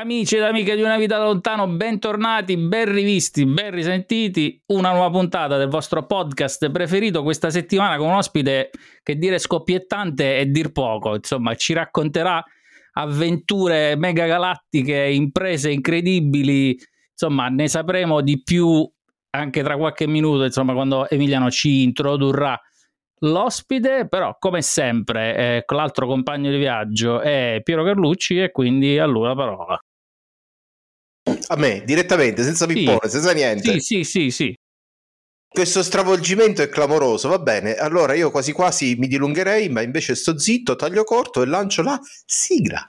Amici ed amiche di Una Vita da Lontano, bentornati, ben rivisti, ben risentiti. Una nuova puntata del vostro podcast preferito questa settimana con un ospite che dire scoppiettante è dir poco. Insomma, ci racconterà avventure mega galattiche, imprese incredibili. Insomma, ne sapremo di più anche tra qualche minuto, insomma, quando Emiliano ci introdurrà l'ospite, però come sempre eh, l'altro compagno di viaggio è Piero Carlucci e quindi a lui la parola. A me, direttamente, senza pippone, sì. senza niente. Sì, sì, sì, sì. Questo stravolgimento è clamoroso, va bene. Allora io quasi quasi mi dilungherei, ma invece sto zitto, taglio corto e lancio la sigla.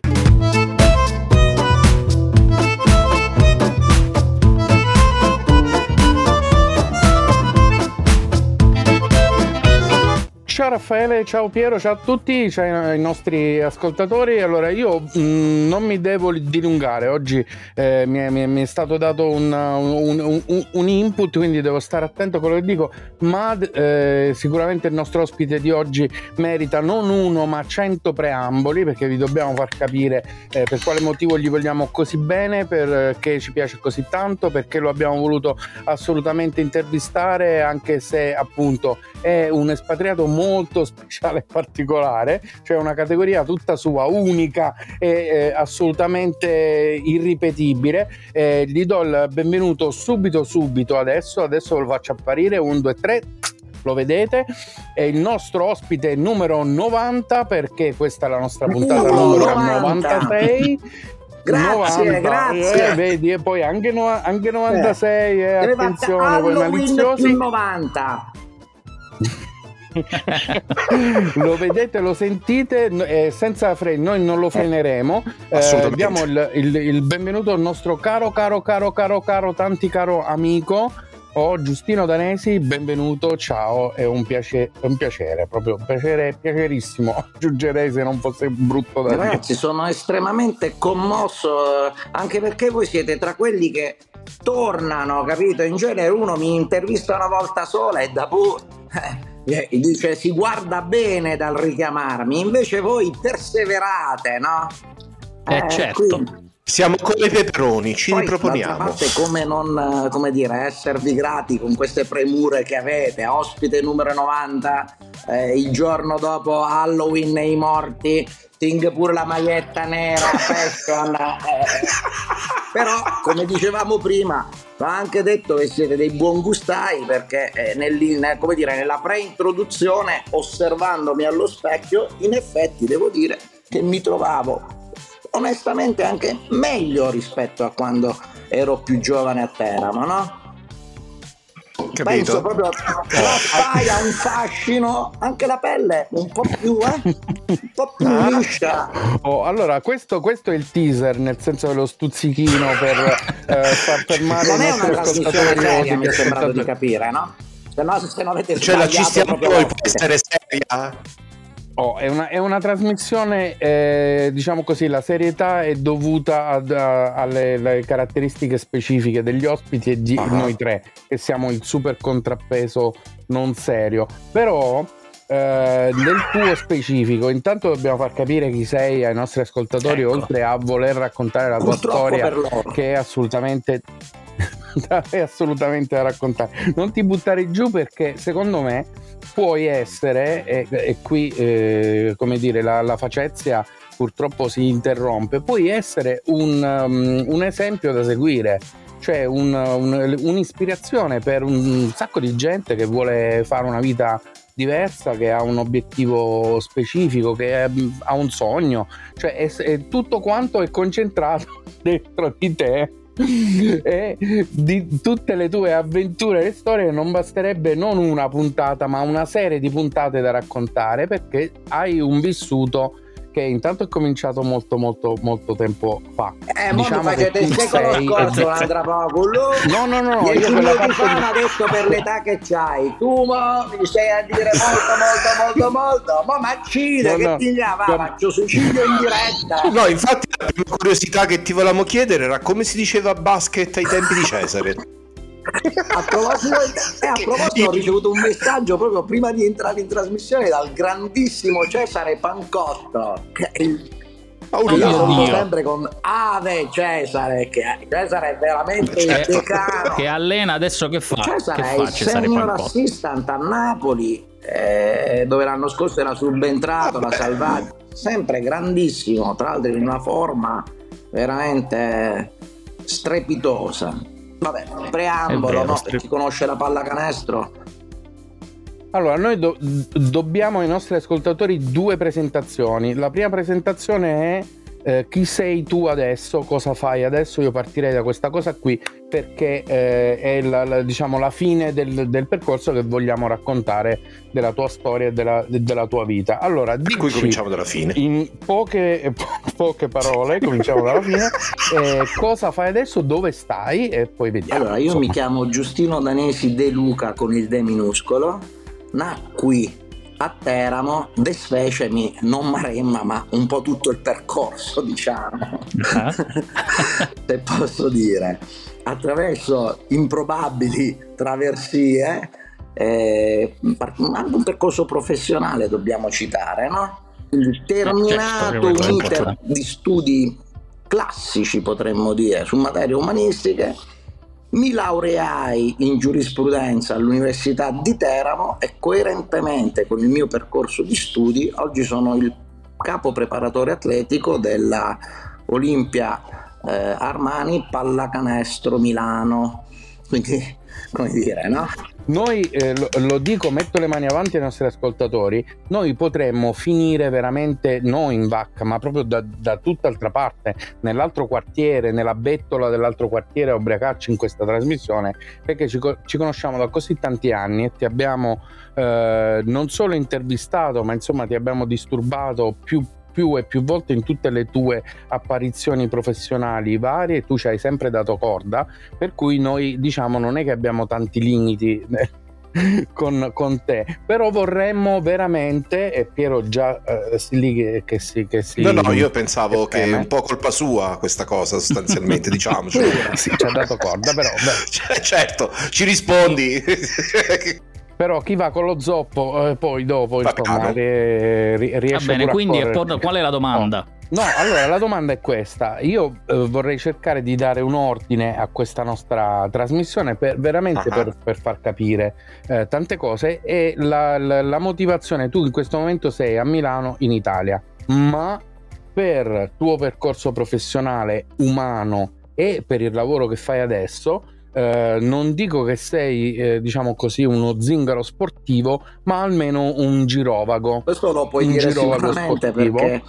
Ciao Raffaele, ciao Piero, ciao a tutti, ciao ai nostri ascoltatori. Allora, io mh, mm, non mi devo dilungare, oggi eh, mi, è, mi, è, stato dato un, un, un, un, input, quindi devo stare attento a quello che dico, ma eh, sicuramente il nostro ospite di oggi merita non uno ma cento preamboli, perché vi dobbiamo far capire eh, per quale motivo gli vogliamo così bene, perché ci piace così tanto, perché lo abbiamo voluto assolutamente intervistare, anche se appunto è un espatriato molto molto speciale e particolare, cioè una categoria tutta sua, unica e eh, assolutamente irripetibile. Eh, gli do il benvenuto subito subito adesso, adesso lo faccio apparire, 1, 2, 3 lo vedete, è il nostro ospite numero 90 perché questa è la nostra puntata uh, numero 90. 96. Grazie, 90, grazie. Eh, vedi, e poi anche, no, anche 96, eh, attenzione, poi maliziosi. 90. Lo vedete, lo sentite, eh, senza freni, noi non lo freneremo. Eh, diamo il, il, il, benvenuto al nostro caro, caro, caro, caro, caro, tanti caro amico. Oh, Giustino Danesi, benvenuto, ciao, è un, piace, un piacere, proprio un piacere, piacerissimo, aggiungerei se non fosse brutto da Ragazzi, sono estremamente commosso, eh, anche perché voi siete tra quelli che tornano, capito? In genere uno mi intervista una volta sola e da pure... Eh eh, dice si guarda bene dal richiamarmi, invece voi perseverate, no? Eh, eh certo. Quindi, siamo come i peperoni, ci Poi, riproponiamo. parte come non come dire, esservi grati con queste premure che avete, ospite numero 90, eh, il giorno dopo Halloween e i morti, Sting pure la maglietta nera, fashion. Eh. Però, come dicevamo prima, va anche detto che siete dei buon gustai perché eh, nel, come dire, nella pre-introduzione, osservandomi allo specchio, in effetti devo dire che mi trovavo onestamente anche meglio rispetto a quando ero più giovane a Teramo, no? Capito? Penso proprio la paia un fascino, anche la pelle un po' più, eh? un po' più ah. liscia. Oh, allora, questo, questo, è il teaser, nel senso dello stuzzichino per eh, far fermare non è una trasmissione seria, mi è sembrato di capire, no? Se no, se non avete cioè la ci stiamo noi, può essere seria? Oh, è, una, è, una, trasmissione, eh, diciamo così, la serietà è dovuta ad, a, alle caratteristiche specifiche degli ospiti e di uh-huh. noi tre, che siamo il super contrappeso non serio. Però eh, nel tuo specifico, intanto dobbiamo far capire chi sei ai nostri ascoltatori, ecco. oltre a voler raccontare la tua storia, che è assolutamente è assolutamente da raccontare. Non ti buttare giù perché secondo me puoi essere, e, e qui eh, come dire la, la facezia purtroppo si interrompe, puoi essere un, um, un esempio da seguire cioè un, un, un'ispirazione per un sacco di gente che vuole fare una vita diversa, che ha un obiettivo specifico, che è, ha un sogno, cioè è, è tutto quanto è concentrato dentro di te e di tutte le tue avventure e storie non basterebbe non una puntata ma una serie di puntate da raccontare perché hai un vissuto che intanto è cominciato molto molto molto tempo fa. Eh, diciamo ma facete il secolo sei... scorso l'altra poco. No, no, no, no. Io quella parte fa di... detto per l'età che c'hai. Tu mo mi stai a dire molto molto molto molto. Ma macide no, che no. ti va, no. faccio suicidio in diretta. No, infatti la prima curiosità che ti volevamo chiedere era come si diceva basket ai tempi di Cesare a proposito, eh, a proposito ho ricevuto un messaggio proprio prima di entrare in trasmissione dal grandissimo Cesare Pancotto che è il Oh, io sempre con Ave Cesare, che Cesare è veramente certo. il decano. Che allena adesso che fa? Cesare che è fa, il Cesare senior assistant a Napoli, eh, dove l'anno scorso era subentrato la Salvati. Sempre grandissimo, tra l'altro in una forma veramente strepitosa. Vabbè, preambolo, vero, no? per chi conosce la pallacanestro allora, noi do- dobbiamo ai nostri ascoltatori due presentazioni. La prima presentazione è eh, chi sei tu adesso, cosa fai adesso. Io partirei da questa cosa qui perché eh, è la, la, diciamo, la fine del, del, percorso che vogliamo raccontare della tua storia e della, della tua vita. Allora, di cui cominciamo dalla fine. In poche, po- poche parole, cominciamo dalla fine. Eh, cosa fai adesso? Dove stai? E poi vediamo. Allora, io insomma. mi chiamo Giustino Danesi De Luca con il De minuscolo nacqui a Teramo, desfecemi non Maremma, ma un po' tutto il percorso, diciamo, uh-huh. se posso dire, attraverso improbabili traversie, eh, anche un percorso professionale dobbiamo citare, no? Terminato certo, un iter di studi classici, potremmo dire, su materie umanistiche, mi laureai in giurisprudenza all'Università di Teramo e coerentemente con il mio percorso di studi oggi sono il capo preparatore atletico della Olimpia eh, Armani Pallacanestro Milano. Quindi, come dire, no? Noi, eh, lo, lo, dico, metto le mani avanti ai nostri ascoltatori, noi potremmo finire veramente non in vacca, ma proprio da, da tutt'altra parte, nell'altro quartiere, nella bettola dell'altro quartiere a ubriacarci in questa trasmissione, perché ci, ci conosciamo da così tanti anni e ti abbiamo eh, non solo intervistato, ma insomma ti abbiamo disturbato più più e più volte in tutte le tue apparizioni professionali varie tu ci hai sempre dato corda per cui noi diciamo non è che abbiamo tanti limiti eh, con, con, te. Però vorremmo veramente e Piero già eh, lì che, che, si, che si no no io pensavo che, che è un po' colpa sua questa cosa sostanzialmente diciamo sì, ci ha dato corda però cioè, certo ci rispondi però chi va con lo zoppo eh, poi dopo insomma, ri- riesce Va bene, quindi qual è la domanda? No. no. allora la domanda è questa. Io eh, vorrei cercare di dare un ordine a questa nostra trasmissione per, veramente uh-huh. per, per, far capire eh, tante cose e la, la, la motivazione, tu in questo momento sei a Milano in Italia, ma per tuo percorso professionale umano e per il lavoro che fai adesso eh, non dico che sei, eh, diciamo così, uno zingaro sportivo, ma almeno un girovago. Questo lo puoi un dire sicuramente sportivo. perché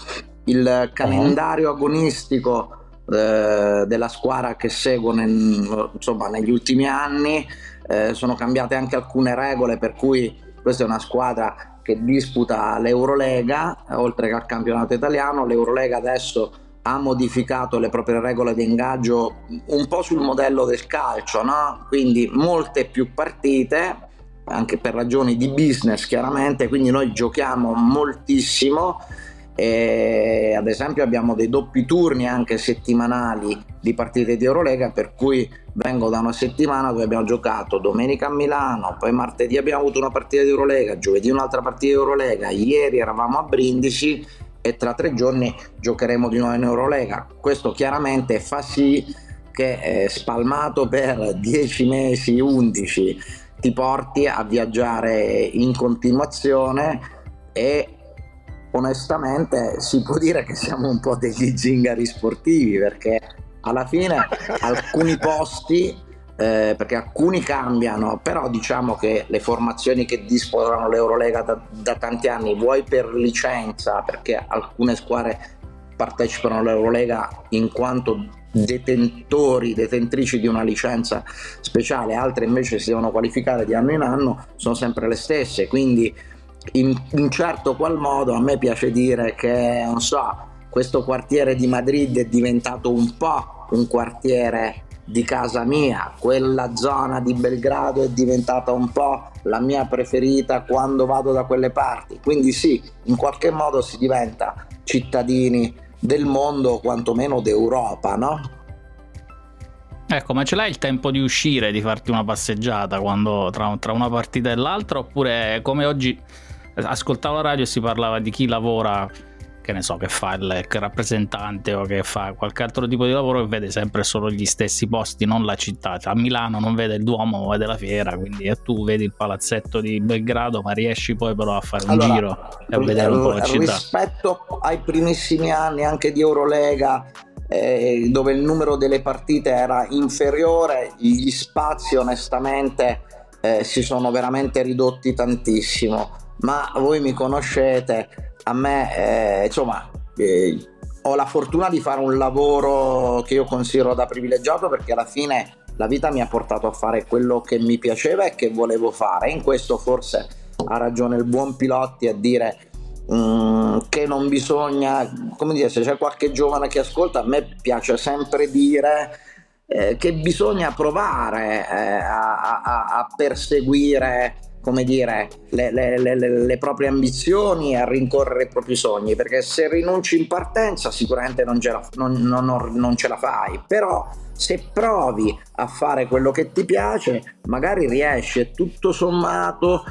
il calendario uh-huh. agonistico eh, della squadra che seguo nel, insomma, negli ultimi anni eh, sono cambiate anche alcune regole per cui questa è una squadra che disputa l'Eurolega oltre che al campionato italiano l'Eurolega adesso ha modificato le proprie regole di ingaggio un po' sul modello del calcio, no? quindi molte più partite, anche per ragioni di business chiaramente, quindi noi giochiamo moltissimo e ad esempio abbiamo dei doppi turni anche settimanali di partite di Eurolega per cui vengo da una settimana dove abbiamo giocato domenica a Milano poi martedì abbiamo avuto una partita di Eurolega giovedì un'altra partita di Eurolega ieri eravamo a Brindisi e tra tre giorni giocheremo di nuovo in Eurolega. Questo chiaramente fa sì che eh, spalmato per 10 mesi, 11, ti porti a viaggiare in continuazione e onestamente si può dire che siamo un po' degli zingari sportivi perché alla fine alcuni posti eh, perché alcuni cambiano, però diciamo che le formazioni che disputano l'Eurolega da, da tanti anni, vuoi per licenza, perché alcune squadre partecipano all'Eurolega in quanto detentori, detentrici di una licenza speciale, altre invece si devono qualificare di anno in anno, sono sempre le stesse, quindi in un certo qual modo a me piace dire che, non so, questo quartiere di Madrid è diventato un po' un quartiere di casa mia, quella zona di Belgrado è diventata un po' la mia preferita quando vado da quelle parti. Quindi sì, in qualche modo si diventa cittadini del mondo, quantomeno d'Europa, no? Ecco, ma ce l'hai il tempo di uscire, di farti una passeggiata quando, tra, tra una partita e l'altra? Oppure come oggi ascoltavo la radio e si parlava di chi lavora che ne so, che fa il rappresentante o che fa qualche altro tipo di lavoro e vede sempre solo gli stessi posti, non la città. Cioè, a Milano non vede il Duomo, vede la fiera, quindi tu vedi il palazzetto di Belgrado, ma riesci poi però a fare allora, un giro e a vedere un po' la città. Rispetto ai primissimi anni anche di Eurolega, eh, dove il numero delle partite era inferiore, gli spazi onestamente eh, si sono veramente ridotti tantissimo. Ma voi mi conoscete, a me, eh, insomma, eh, ho la fortuna di fare un lavoro che io considero da privilegiato perché alla fine la vita mi ha portato a fare quello che mi piaceva e che volevo fare. In questo forse ha ragione il buon Pilotti a dire mm, che non bisogna, come dire, se c'è qualche giovane che ascolta, a me piace sempre dire eh, che bisogna provare eh, a, a, a perseguire come dire, le, le, le, le, proprie ambizioni e a rincorrere i propri sogni, perché se rinunci in partenza sicuramente non ce, la, non, non, non ce la fai, però se provi a fare quello che ti piace, magari riesci tutto sommato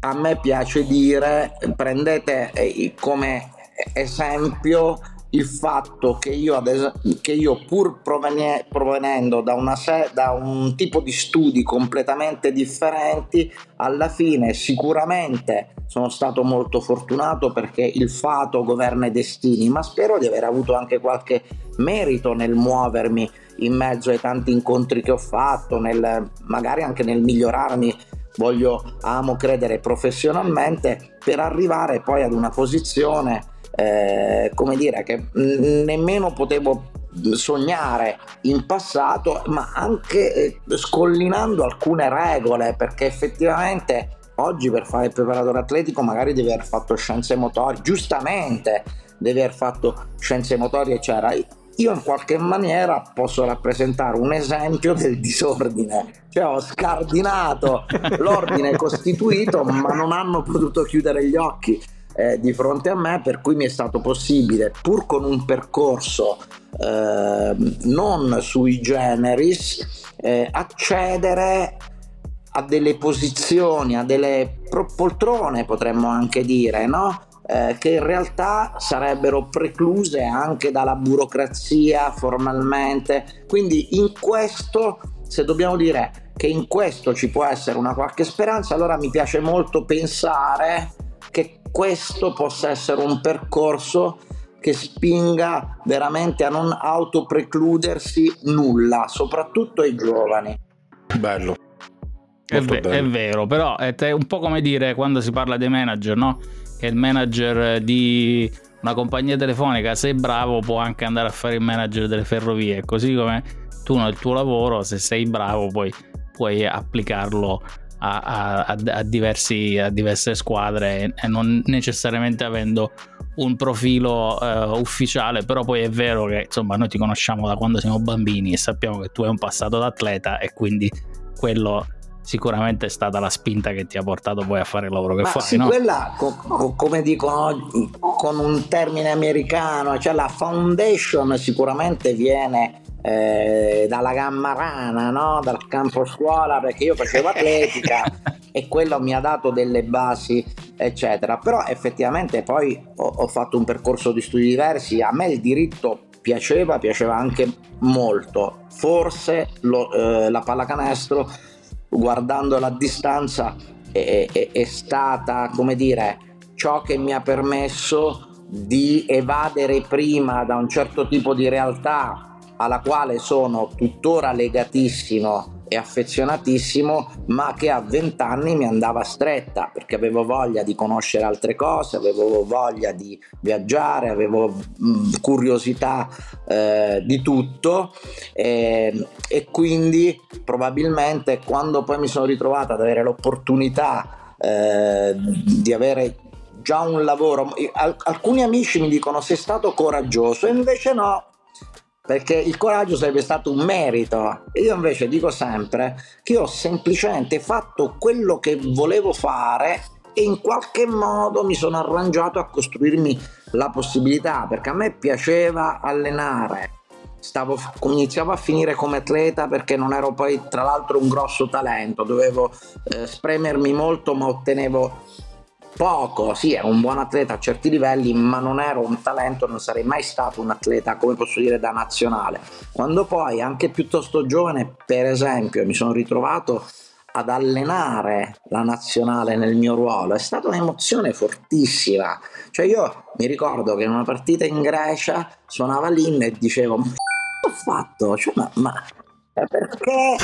a me piace dire, prendete eh, come esempio il fatto che io, es- che io pur provenie- provenendo da, se- da, un tipo di studi completamente differenti, alla fine sicuramente sono stato molto fortunato perché il fato governa i destini, ma spero di aver avuto anche qualche merito nel muovermi in mezzo ai tanti incontri che ho fatto, nel, magari anche nel migliorarmi. Voglio, amo credere professionalmente per arrivare poi ad una posizione eh, come dire, che nemmeno potevo sognare in passato, ma anche eh, scollinando alcune regole, perché effettivamente oggi per fare il preparatore atletico magari devi aver fatto scienze motorie, giustamente devi aver fatto scienze motorie, eccetera. Io in qualche maniera posso rappresentare un esempio del disordine, cioè ho scardinato l'ordine costituito, ma non hanno potuto chiudere gli occhi eh, di fronte a me, per cui mi è stato possibile, pur con un percorso eh, non sui generis, eh, accedere a delle posizioni, a delle poltrone potremmo anche dire, no? Eh, che in realtà sarebbero precluse anche dalla burocrazia formalmente. Quindi in questo, se dobbiamo dire che in questo ci può essere una qualche speranza, allora mi piace molto pensare che questo possa essere un percorso che spinga veramente a non autoprecludersi nulla, soprattutto ai giovani. Bello. È, ve- è, vero, però è un po' come dire quando si parla dei manager, no? Che il manager di una compagnia telefonica, se è bravo, può anche andare a fare il manager delle ferrovie, così come tu nel tuo lavoro, se sei bravo, poi puoi applicarlo a, a, a, diversi, a diverse squadre e non necessariamente avendo un profilo uh, ufficiale, però poi è vero che insomma noi ti conosciamo da quando siamo bambini e sappiamo che tu hai un passato d'atleta e quindi quello sicuramente è stata la spinta che ti ha portato poi a fare il lavoro che Ma fai. Sì, no? quella, co- come dicono con un termine americano, cioè la foundation sicuramente viene eh, dalla gamma rana, no? dal campo scuola, perché io facevo atletica e quello mi ha dato delle basi, eccetera. Però effettivamente poi ho, ho fatto un percorso di studi diversi, a me il diritto piaceva, piaceva anche molto. Forse lo, eh, la pallacanestro, guardandola a distanza, è, è, è stata, come dire, ciò che mi ha permesso di evadere prima da un certo tipo di realtà alla quale sono tuttora legatissimo e affezionatissimo, ma che a vent'anni mi andava stretta perché avevo voglia di conoscere altre cose, avevo voglia di viaggiare, avevo mm, curiosità eh, di tutto eh, e quindi probabilmente quando poi mi sono ritrovato ad avere l'opportunità eh, di avere già un lavoro, alcuni amici mi dicono sei stato coraggioso e invece no, perché il coraggio sarebbe stato un merito. Io invece dico sempre che ho semplicemente fatto quello che volevo fare e in qualche modo mi sono arrangiato a costruirmi la possibilità, perché a me piaceva allenare. Stavo, iniziavo a finire come atleta perché non ero poi tra l'altro un grosso talento, dovevo eh, spremermi molto ma ottenevo poco, sì, ero un buon atleta a certi livelli, ma non ero un talento, non sarei mai stato un atleta, come posso dire, da nazionale. Quando poi, anche piuttosto giovane, per esempio, mi sono ritrovato ad allenare la nazionale nel mio ruolo è stata un'emozione fortissima. Cioè io mi ricordo che in una partita in Grecia suonava l'inno e dicevo ma ho fatto? Cioè, ma, ma perché,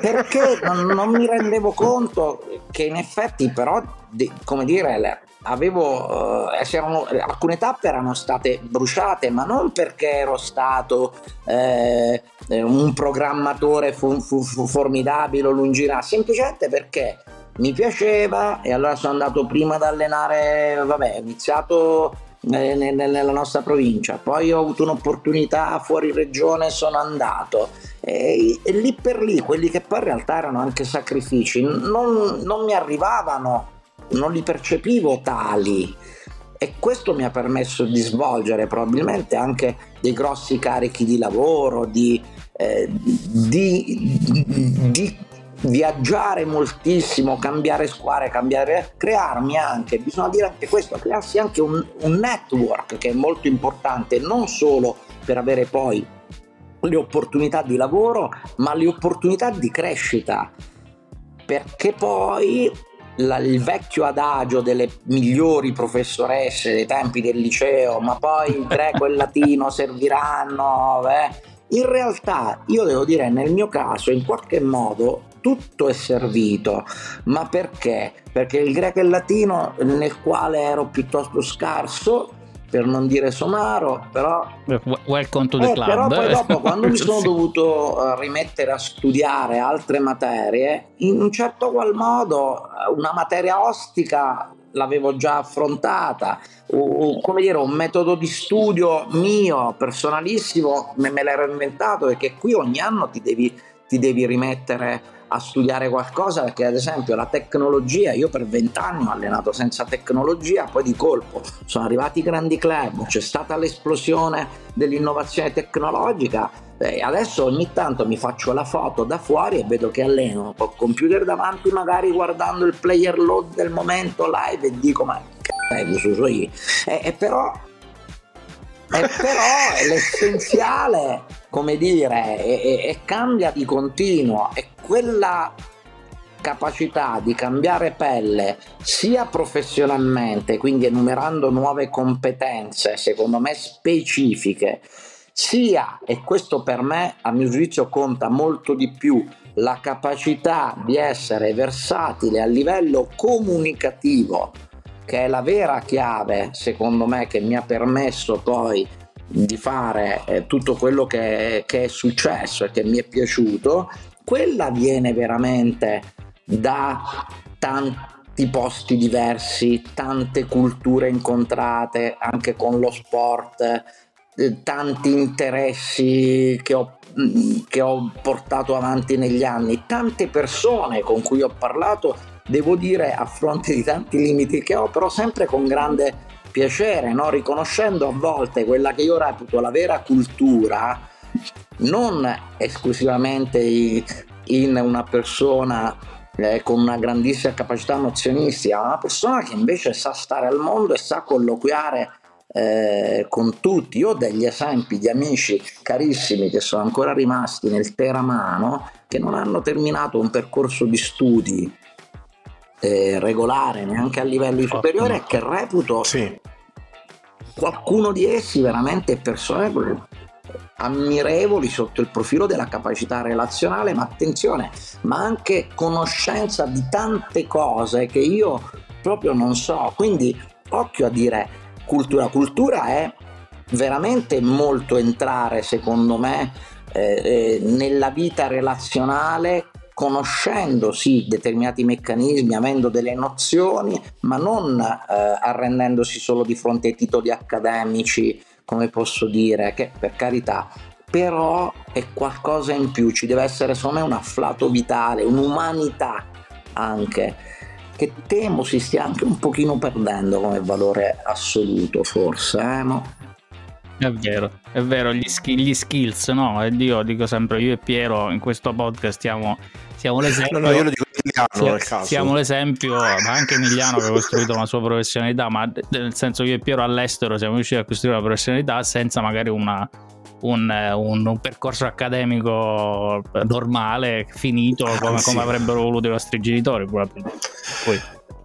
perché non, non, mi rendevo conto che in effetti però, di, come dire, avevo, eh, alcune tappe erano state bruciate, ma non perché ero stato eh, un programmatore fu, fu, fu formidabile o lungimirante, semplicemente perché mi piaceva e allora sono andato prima ad allenare, vabbè, ho iniziato nella nostra provincia, poi ho avuto un'opportunità fuori regione, sono andato. E, e, lì per lì quelli che poi in realtà erano anche sacrifici non, non mi arrivavano, non li percepivo tali. E questo mi ha permesso di svolgere probabilmente anche dei grossi carichi di lavoro, di, eh, di, di viaggiare moltissimo, cambiare squadre, cambiare, crearmi anche, bisogna dire anche questo, crearsi anche un, un network che è molto importante, non solo per avere poi le opportunità di lavoro, ma le opportunità di crescita. Perché poi la, il vecchio adagio delle migliori professoresse dei tempi del liceo, ma poi il greco e il latino serviranno. Eh? In realtà, io devo dire, nel mio caso, in qualche modo tutto è servito, ma perché? Perché il greco e il latino, nel quale ero piuttosto scarso, per non dire somaro, però... Welcome to the eh, club. Però poi dopo, quando mi sono dovuto uh, rimettere a studiare altre materie, in un certo qual modo eh, una materia ostica l'avevo già affrontata, uh, come dire, un metodo di studio mio, personalissimo, me, me l'ero inventato perché qui ogni anno ti devi, ti devi rimettere a studiare qualcosa perché ad esempio la tecnologia, io per vent'anni ho allenato senza tecnologia, poi di colpo sono arrivati i grandi club, c'è stata l'esplosione dell'innovazione tecnologica e adesso ogni tanto mi faccio la foto da fuori e vedo che alleno col computer davanti magari guardando il player load del momento live e dico ma che c***o so io? E, e però e però l'essenziale, come dire, e, e cambia di continuo. E quella capacità di cambiare pelle sia professionalmente, quindi enumerando nuove competenze, secondo me specifiche, sia, e questo per me a mio giudizio conta molto di più, la capacità di essere versatile a livello comunicativo che è la vera chiave, secondo me, che mi ha permesso poi di fare eh, tutto quello che, che è successo e che mi è piaciuto, quella viene veramente da tanti posti diversi, tante culture incontrate, anche con lo sport, eh, tanti interessi che ho, mm, che ho portato avanti negli anni, tante persone con cui ho parlato devo dire a fronte di tanti limiti che ho, però sempre con grande piacere, no? riconoscendo a volte quella che io reputo la vera cultura, non esclusivamente in una persona eh, con una grandissima capacità nozionistica, ma una persona che invece sa stare al mondo e sa colloquiare eh, con tutti. Io ho degli esempi di amici carissimi che sono ancora rimasti nel teramano che non hanno terminato un percorso di studi eh, regolare neanche a livello superiore e che reputo sì. qualcuno di essi veramente persone ammirevoli sotto il profilo della capacità relazionale, ma attenzione, ma anche conoscenza di tante cose che io proprio non so. Quindi occhio a dire cultura. Cultura è veramente molto entrare, secondo me, eh, eh nella vita relazionale conoscendo sì determinati meccanismi, avendo delle nozioni, ma non eh, arrendendosi solo di fronte ai titoli accademici, come posso dire, che per carità, però è qualcosa in più, ci deve essere secondo me un afflato vitale, un'umanità anche, che temo si stia anche un pochino perdendo come valore assoluto forse, eh, no? È vero, è vero, gli, sk- gli skills, no? Ed io dico sempre, io e Piero in questo podcast stiamo, siamo l'esempio. No, no, io lo dico Emiliano nel caso. Siamo l'esempio, ma anche Emiliano che ha costruito una sua professionalità, ma nel senso io e Piero all'estero siamo riusciti a costruire una professionalità senza magari una, un, un, un, percorso accademico normale, finito, come, come avrebbero voluto i nostri genitori. Poi.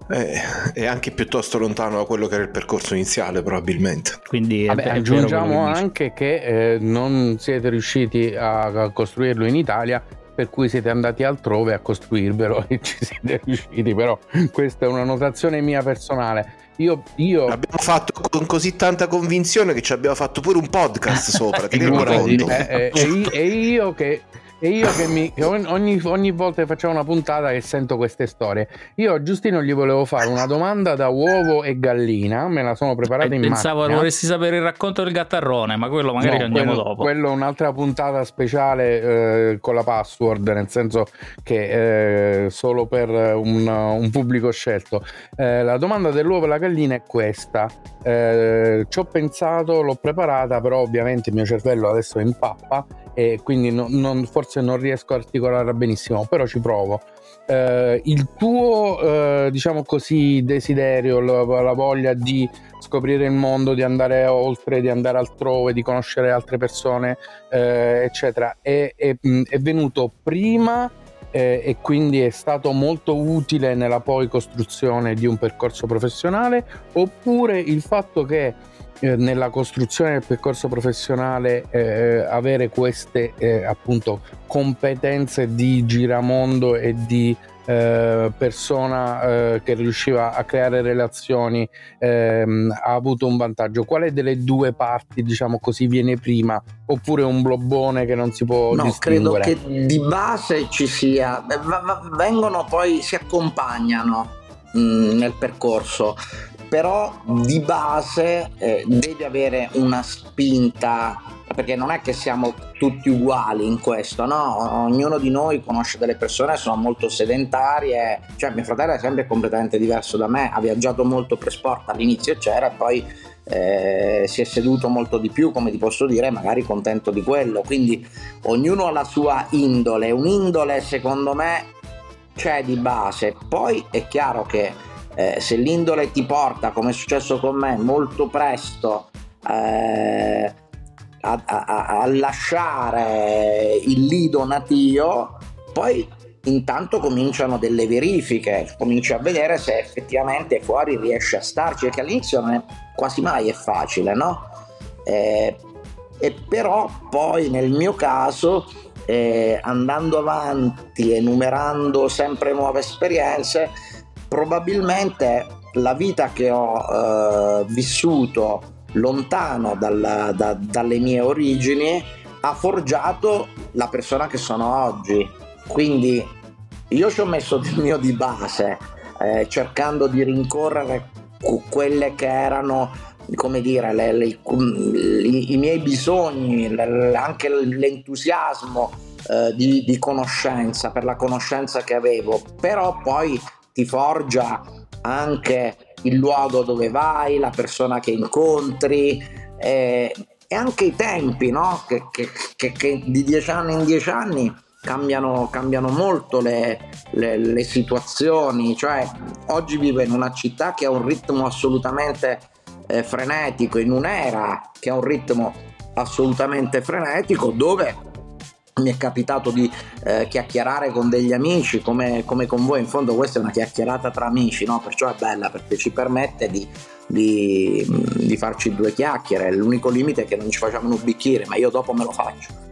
Eh, è anche piuttosto lontano da quello che era il percorso iniziale, probabilmente. Quindi Vabbè, è aggiungiamo anche che eh, non siete riusciti a, costruirlo in Italia per cui siete andati altrove a costruirvelo e ci siete riusciti, però questa è una notazione mia personale. Io, io... L'abbiamo fatto con così tanta convinzione che ci abbiamo fatto pure un podcast sopra. ti rendi conto? Eh, eh, e io che e io che, mi, che ogni, ogni, volta che facciamo una puntata che sento queste storie, io a Giustino gli volevo fare una domanda da uovo e gallina, me la sono preparata in Pensavo macchina. vorresti sapere il racconto del gattarrone, ma quello magari no, andiamo quello, dopo. Quello è un'altra puntata speciale eh, con la password, nel senso che eh, solo per un, un pubblico scelto. Eh, la domanda dell'uovo e la gallina è questa. Eh, ci ho pensato, l'ho preparata, però ovviamente il mio cervello adesso è in pappa e quindi non, non, forse non riesco a articolarla benissimo, però ci provo. Eh, il tuo, eh, diciamo così, desiderio, la, la, voglia di scoprire il mondo, di andare oltre, di andare altrove, di conoscere altre persone, eh, eccetera, è, è, è, venuto prima eh, e quindi è stato molto utile nella poi costruzione di un percorso professionale, oppure il fatto che eh, nella costruzione del percorso professionale eh, avere queste eh, appunto competenze di giramondo e di eh, persona eh, che riusciva a creare relazioni ehm, ha avuto un vantaggio. Quale delle due parti diciamo così viene prima oppure un blobbone che non si può no, credo che di base ci sia vengono poi si accompagnano mm, nel percorso però di base eh, deve avere una spinta perché non è che siamo tutti uguali in questo, no? Ognuno di noi conosce delle persone che sono molto sedentarie, cioè mio fratello è sempre completamente diverso da me, ha viaggiato molto per sport, all'inizio c'era poi eh, si è seduto molto di più, come ti posso dire, magari contento di quello, quindi ognuno ha la sua indole, un'indole secondo me c'è di base, poi è chiaro che eh, se l'indole ti porta, come è successo con me, molto presto eh, a, a, a, lasciare il lido natio, poi intanto cominciano delle verifiche, cominci a vedere se effettivamente fuori riesce a starci, perché all'inizio non è, quasi mai è facile, no? Eh, e però poi nel mio caso eh, andando avanti, enumerando sempre nuove esperienze, probabilmente la vita che ho eh, vissuto lontano dalla, da, dalle mie origini ha forgiato la persona che sono oggi. Quindi io ci ho messo del mio di base, eh, cercando di rincorrere quelle che erano, come dire, le, le, i, i, miei bisogni, le, anche l'entusiasmo eh, di, di conoscenza, per la conoscenza che avevo. Però poi ti forgia anche il luogo dove vai, la persona che incontri eh, e anche i tempi, no? che, che, che, che, di dieci anni in dieci anni cambiano, cambiano molto le, le, le, situazioni. Cioè, oggi vivo in una città che ha un ritmo assolutamente eh, frenetico, in un'era che ha un ritmo assolutamente frenetico, dove mi è capitato di eh, chiacchierare con degli amici come, come, con voi, in fondo questa è una chiacchierata tra amici, no? perciò è bella perché ci permette di, di, di, farci due chiacchiere, l'unico limite è che non ci facciamo un bicchiere, ma io dopo me lo faccio.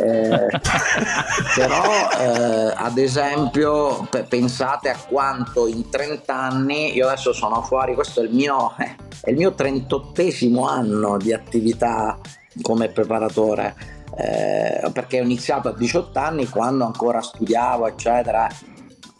Eh, però eh, ad esempio p- pensate a quanto in 30 anni io adesso sono fuori questo è il mio, eh, è il mio 38 anno di attività come preparatore eh, perché ho iniziato a 18 anni quando ancora studiavo, eccetera.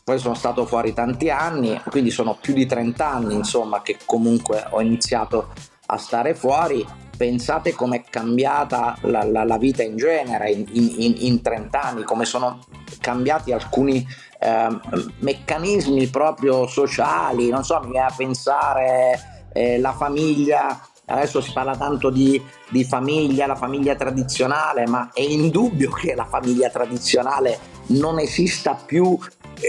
Poi sono stato fuori tanti anni, quindi sono più di 30 anni, insomma, che comunque ho iniziato a stare fuori. Pensate com'è cambiata la, la, la vita in genere in, in, in, 30 anni, come sono cambiati alcuni eh, meccanismi proprio sociali, non so, mi viene a pensare eh, la famiglia adesso si parla tanto di, di, famiglia, la famiglia tradizionale, ma è indubbio che la famiglia tradizionale non esista più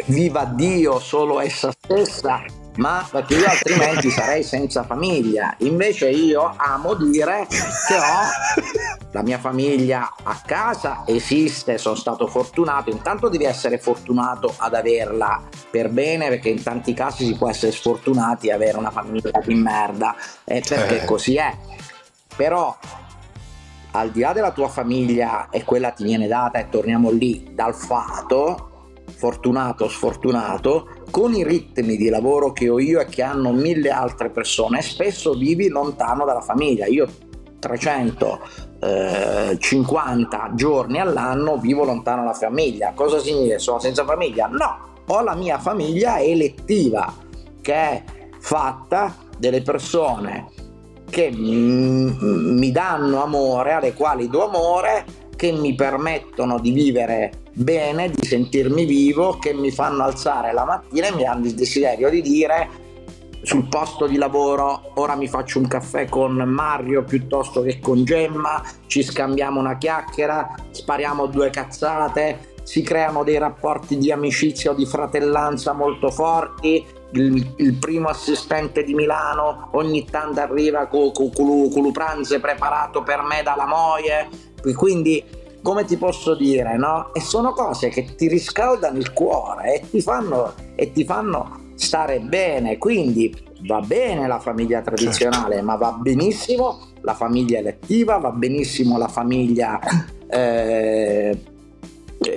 viva Dio solo essa stessa, ma perché io altrimenti sarei senza famiglia. Invece io amo dire che ho la mia famiglia a casa, esiste, sono stato fortunato. Intanto devi essere fortunato ad averla per bene, perché in tanti casi si può essere sfortunati e avere una famiglia di merda, eh, perché eh. così è. Però al di là della tua famiglia e quella ti viene data e torniamo lì dal fato, fortunato o sfortunato, con i ritmi di lavoro che ho io e che hanno mille altre persone, spesso vivi lontano dalla famiglia. Io 350 eh, giorni all'anno vivo lontano dalla famiglia. Cosa significa? Sono senza famiglia? No, ho la mia famiglia elettiva che è fatta delle persone che mi danno amore, alle quali do amore, che mi permettono di vivere bene, di sentirmi vivo, che mi fanno alzare la mattina e mi hanno il desiderio di dire sul posto di lavoro ora mi faccio un caffè con Mario piuttosto che con Gemma, ci scambiamo una chiacchiera, spariamo due cazzate, si creano dei rapporti di amicizia o di fratellanza molto forti. Il, il primo assistente di Milano ogni tanto arriva con cu, cu, cu, preparato per me dalla moglie. Quindi come ti posso dire, no? E sono cose che ti riscaldano il cuore e ti fanno, e ti fanno stare bene. Quindi va bene la famiglia tradizionale, certo. ma va benissimo la famiglia elettiva, va benissimo la famiglia eh,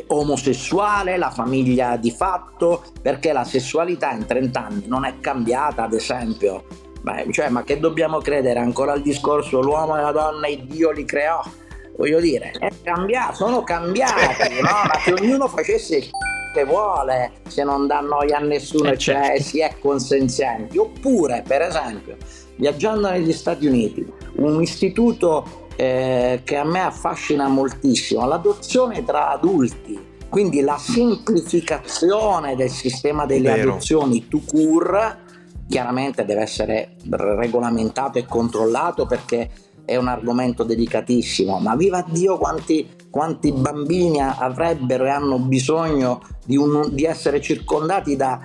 omosessuale, la famiglia di fatto, perché la sessualità in 30 anni non è cambiata, ad esempio. Beh, cioè, ma che dobbiamo credere ancora al discorso l'uomo e la donna e Dio li creò? Voglio dire, è cambiato, sono cambiati, no? ma che ognuno facesse il che vuole se non dà noia a nessuno eh, cioè, certo. si è consenzienti. Oppure, per esempio, viaggiando negli Stati Uniti, un istituto eh, che a me affascina moltissimo, l'adozione tra adulti, quindi la semplificazione del sistema delle Vero. adozioni to cure, chiaramente deve essere regolamentato e controllato perché è un argomento delicatissimo, ma viva Dio quanti, quanti bambini avrebbero e hanno bisogno di, un, di, essere circondati da,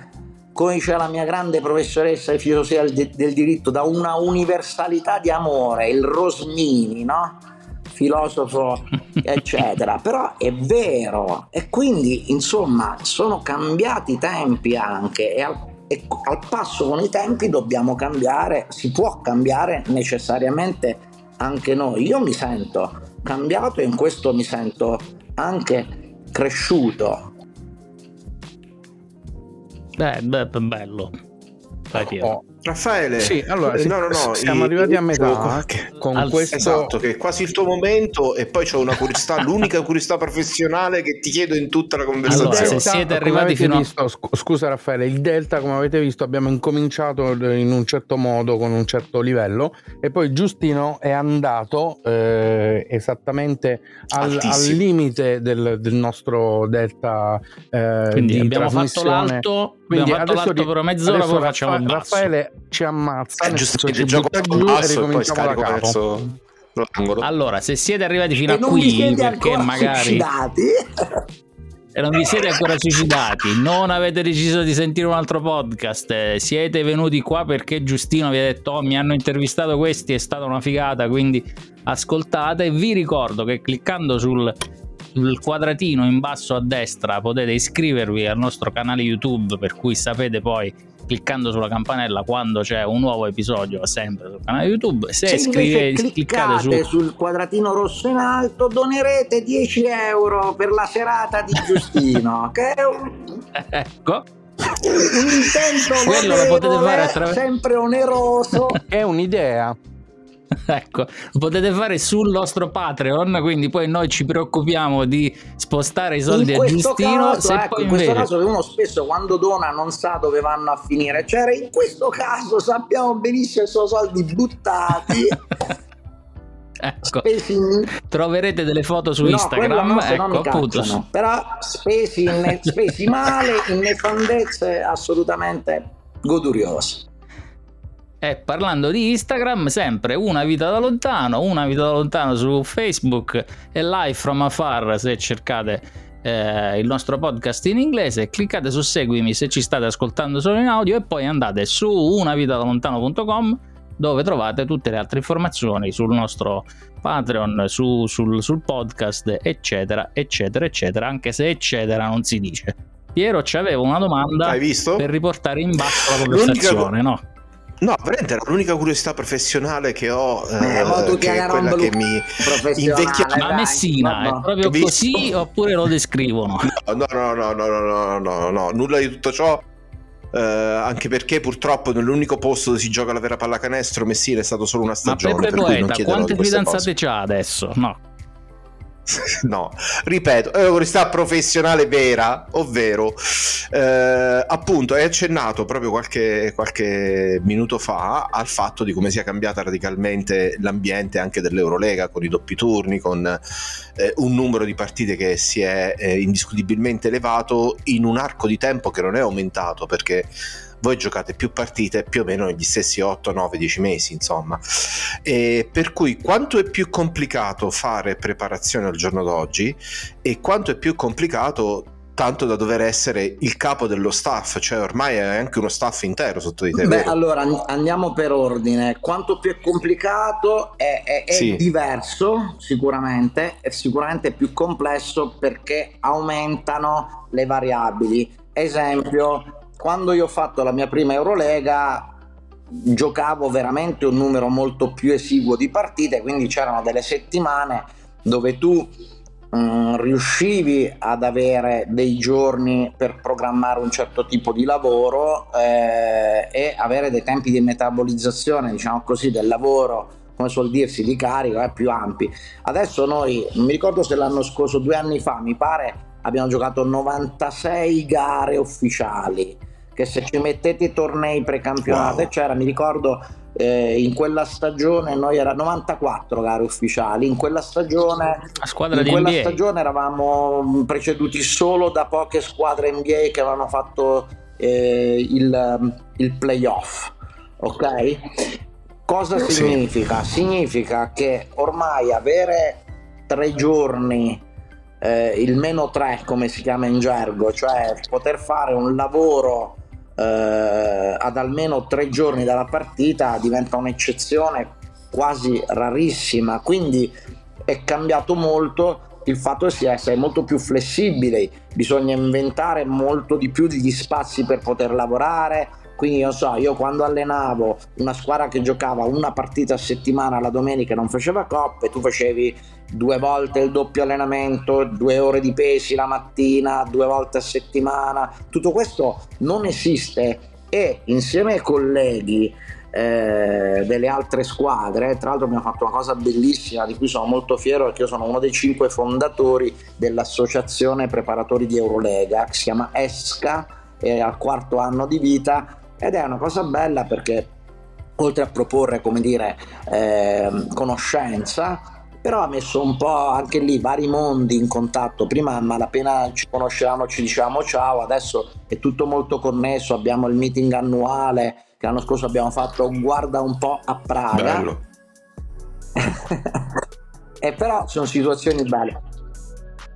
come dice la mia grande professoressa di filosofia del, del diritto, da una universalità di amore, il Rosmini, no? filosofo, eccetera. Però è vero e quindi, insomma, sono cambiati i tempi anche e al, e al passo con i tempi dobbiamo cambiare, si può cambiare necessariamente anche noi. Io mi sento cambiato e in questo mi sento anche cresciuto. Beh, beh bello. Dai, oh, Raffaele, sì, allora, eh, no, no, no, siamo arrivati a metà con al, questo... Esatto, che è quasi il tuo momento e poi c'ho una curiosità, l'unica curiosità professionale che ti chiedo in tutta la conversazione. Allora, se siete arrivati fino a... Visto, scusa Raffaele, il Delta come avete visto abbiamo incominciato in un certo modo, con un certo livello e poi Giustino è andato eh, esattamente al, al, limite del, del nostro Delta eh, Quindi abbiamo fatto l'alto, Quindi abbiamo fatto l'alto per mezz'ora, poi facciamo il basso. Raffaele ci ammazza, eh, giustamente gioco giù e ricominciamo da capo. Allora, se siete arrivati fino e a qui, perché magari e non vi siete ancora suicidati, non avete deciso di sentire un altro podcast, eh, siete venuti qua perché Giustino vi ha detto oh, mi hanno intervistato questi, è stata una figata, quindi ascoltate. Vi ricordo che cliccando sul quadratino in basso a destra potete iscrivervi al nostro canale YouTube per cui sapete poi cliccando sulla campanella quando c'è un nuovo episodio sempre sul canale YouTube. Se, Se scrivete, cliccate su... sul quadratino rosso in alto, donerete 10 euro per la serata di Giustino. che è un... ecco. Un intento Quello lo potete fare attraverso... sempre oneroso. è un'idea. ecco, lo potete fare sul nostro Patreon, quindi poi noi ci preoccupiamo di spostare i soldi a Giustino. Caso, ecco, in questo caso uno spesso quando dona non sa dove vanno a finire, cioè in questo caso sappiamo benissimo che sono soldi buttati. ecco. In... troverete delle foto su no, Instagram no, ecco, appunto. però spesi, in, spesi male in nefandezze assolutamente goduriose e parlando di Instagram, sempre una vita da lontano, una vita da lontano su Facebook e Live from Afar se cercate eh, il nostro podcast in inglese, cliccate su seguimi se ci state ascoltando solo in audio e poi andate su unavitadalontano.com dove trovate tutte le altre informazioni sul nostro Patreon, su, sul, sul podcast, eccetera, eccetera, eccetera, anche se eccetera non si dice. Piero ci aveva una domanda per riportare in basso la conversazione, no? No, veramente era l'unica curiosità professionale che ho, eh, eh, che è quella che mi invecchia. Ma Messina no, no. è proprio così oppure lo descrivono? No, no, no, no, no, no, no, no, nulla di tutto ciò. Eh, anche perché purtroppo nell'unico posto dove si gioca la vera pallacanestro Messina è stato solo una stagione. Ma Peppe Poeta, quante fidanzate c'ha adesso? No. no, ripeto, è una curiosità professionale vera, ovvero eh, appunto hai accennato proprio qualche, qualche, minuto fa al fatto di come sia cambiata radicalmente l'ambiente anche dell'Eurolega con i doppi turni, con eh, un numero di partite che si è eh, indiscutibilmente elevato in un arco di tempo che non è aumentato perché voi giocate più partite più o meno negli stessi 8, 9, 10 mesi, insomma. E per cui quanto è più complicato fare preparazione al giorno d'oggi e quanto è più complicato tanto da dover essere il capo dello staff, cioè ormai è anche uno staff intero sotto di te. Beh, vero? allora andiamo per ordine. Quanto più è complicato è, è, è sì. diverso, sicuramente, è sicuramente più complesso perché aumentano le variabili. Esempio, quando io ho fatto la mia prima Eurolega giocavo veramente un numero molto più esiguo di partite, quindi c'erano delle settimane dove tu mh, mm, riuscivi ad avere dei giorni per programmare un certo tipo di lavoro eh, e avere dei tempi di metabolizzazione, diciamo così, del lavoro come suol dirsi, di carico eh, più ampi. Adesso noi, non mi ricordo se l'anno scorso, due anni fa, mi pare, abbiamo giocato 96 gare ufficiali che se ci mettete i tornei precampionato wow. c'era, mi ricordo eh, in quella stagione noi era 94 gare ufficiali, in quella stagione, in quella NBA. stagione eravamo preceduti solo da poche squadre NBA che avevano fatto eh, il, il playoff, ok? Cosa sì. significa? Significa che ormai avere tre giorni eh, il meno tre come si chiama in gergo, cioè poter fare un lavoro eh, ad almeno tre giorni dalla partita diventa un'eccezione quasi rarissima, quindi è cambiato molto il fatto che si essere molto più flessibili, bisogna inventare molto di più degli spazi per poter lavorare, quindi io so, io quando allenavo una squadra che giocava una partita a settimana la domenica e non faceva coppe, tu facevi due volte il doppio allenamento, due ore di pesi la mattina, due volte a settimana. Tutto questo non esiste e insieme ai colleghi eh, delle altre squadre. Tra l'altro abbiamo fatto una cosa bellissima di cui sono molto fiero perché io sono uno dei cinque fondatori dell'associazione preparatori di Eurolega che si chiama ESCA, è al quarto anno di vita ed è una cosa bella perché oltre a proporre come dire eh, conoscenza però ha messo un po' anche lì vari mondi in contatto. Prima a malapena ci conoscevamo ci dicevamo ciao adesso è tutto molto connesso abbiamo il meeting annuale che l'anno scorso abbiamo fatto guarda un po' a Praga. E però sono situazioni belle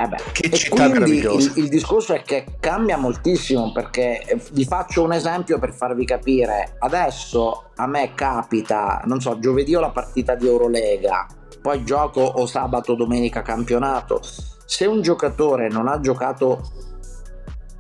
Vabbè. Eh che città meravigliosa. Il, il, discorso è che cambia moltissimo perché eh, vi faccio un esempio per farvi capire. Adesso a me capita, non so, giovedì ho la partita di Eurolega, poi gioco o sabato domenica campionato. Se un giocatore non ha giocato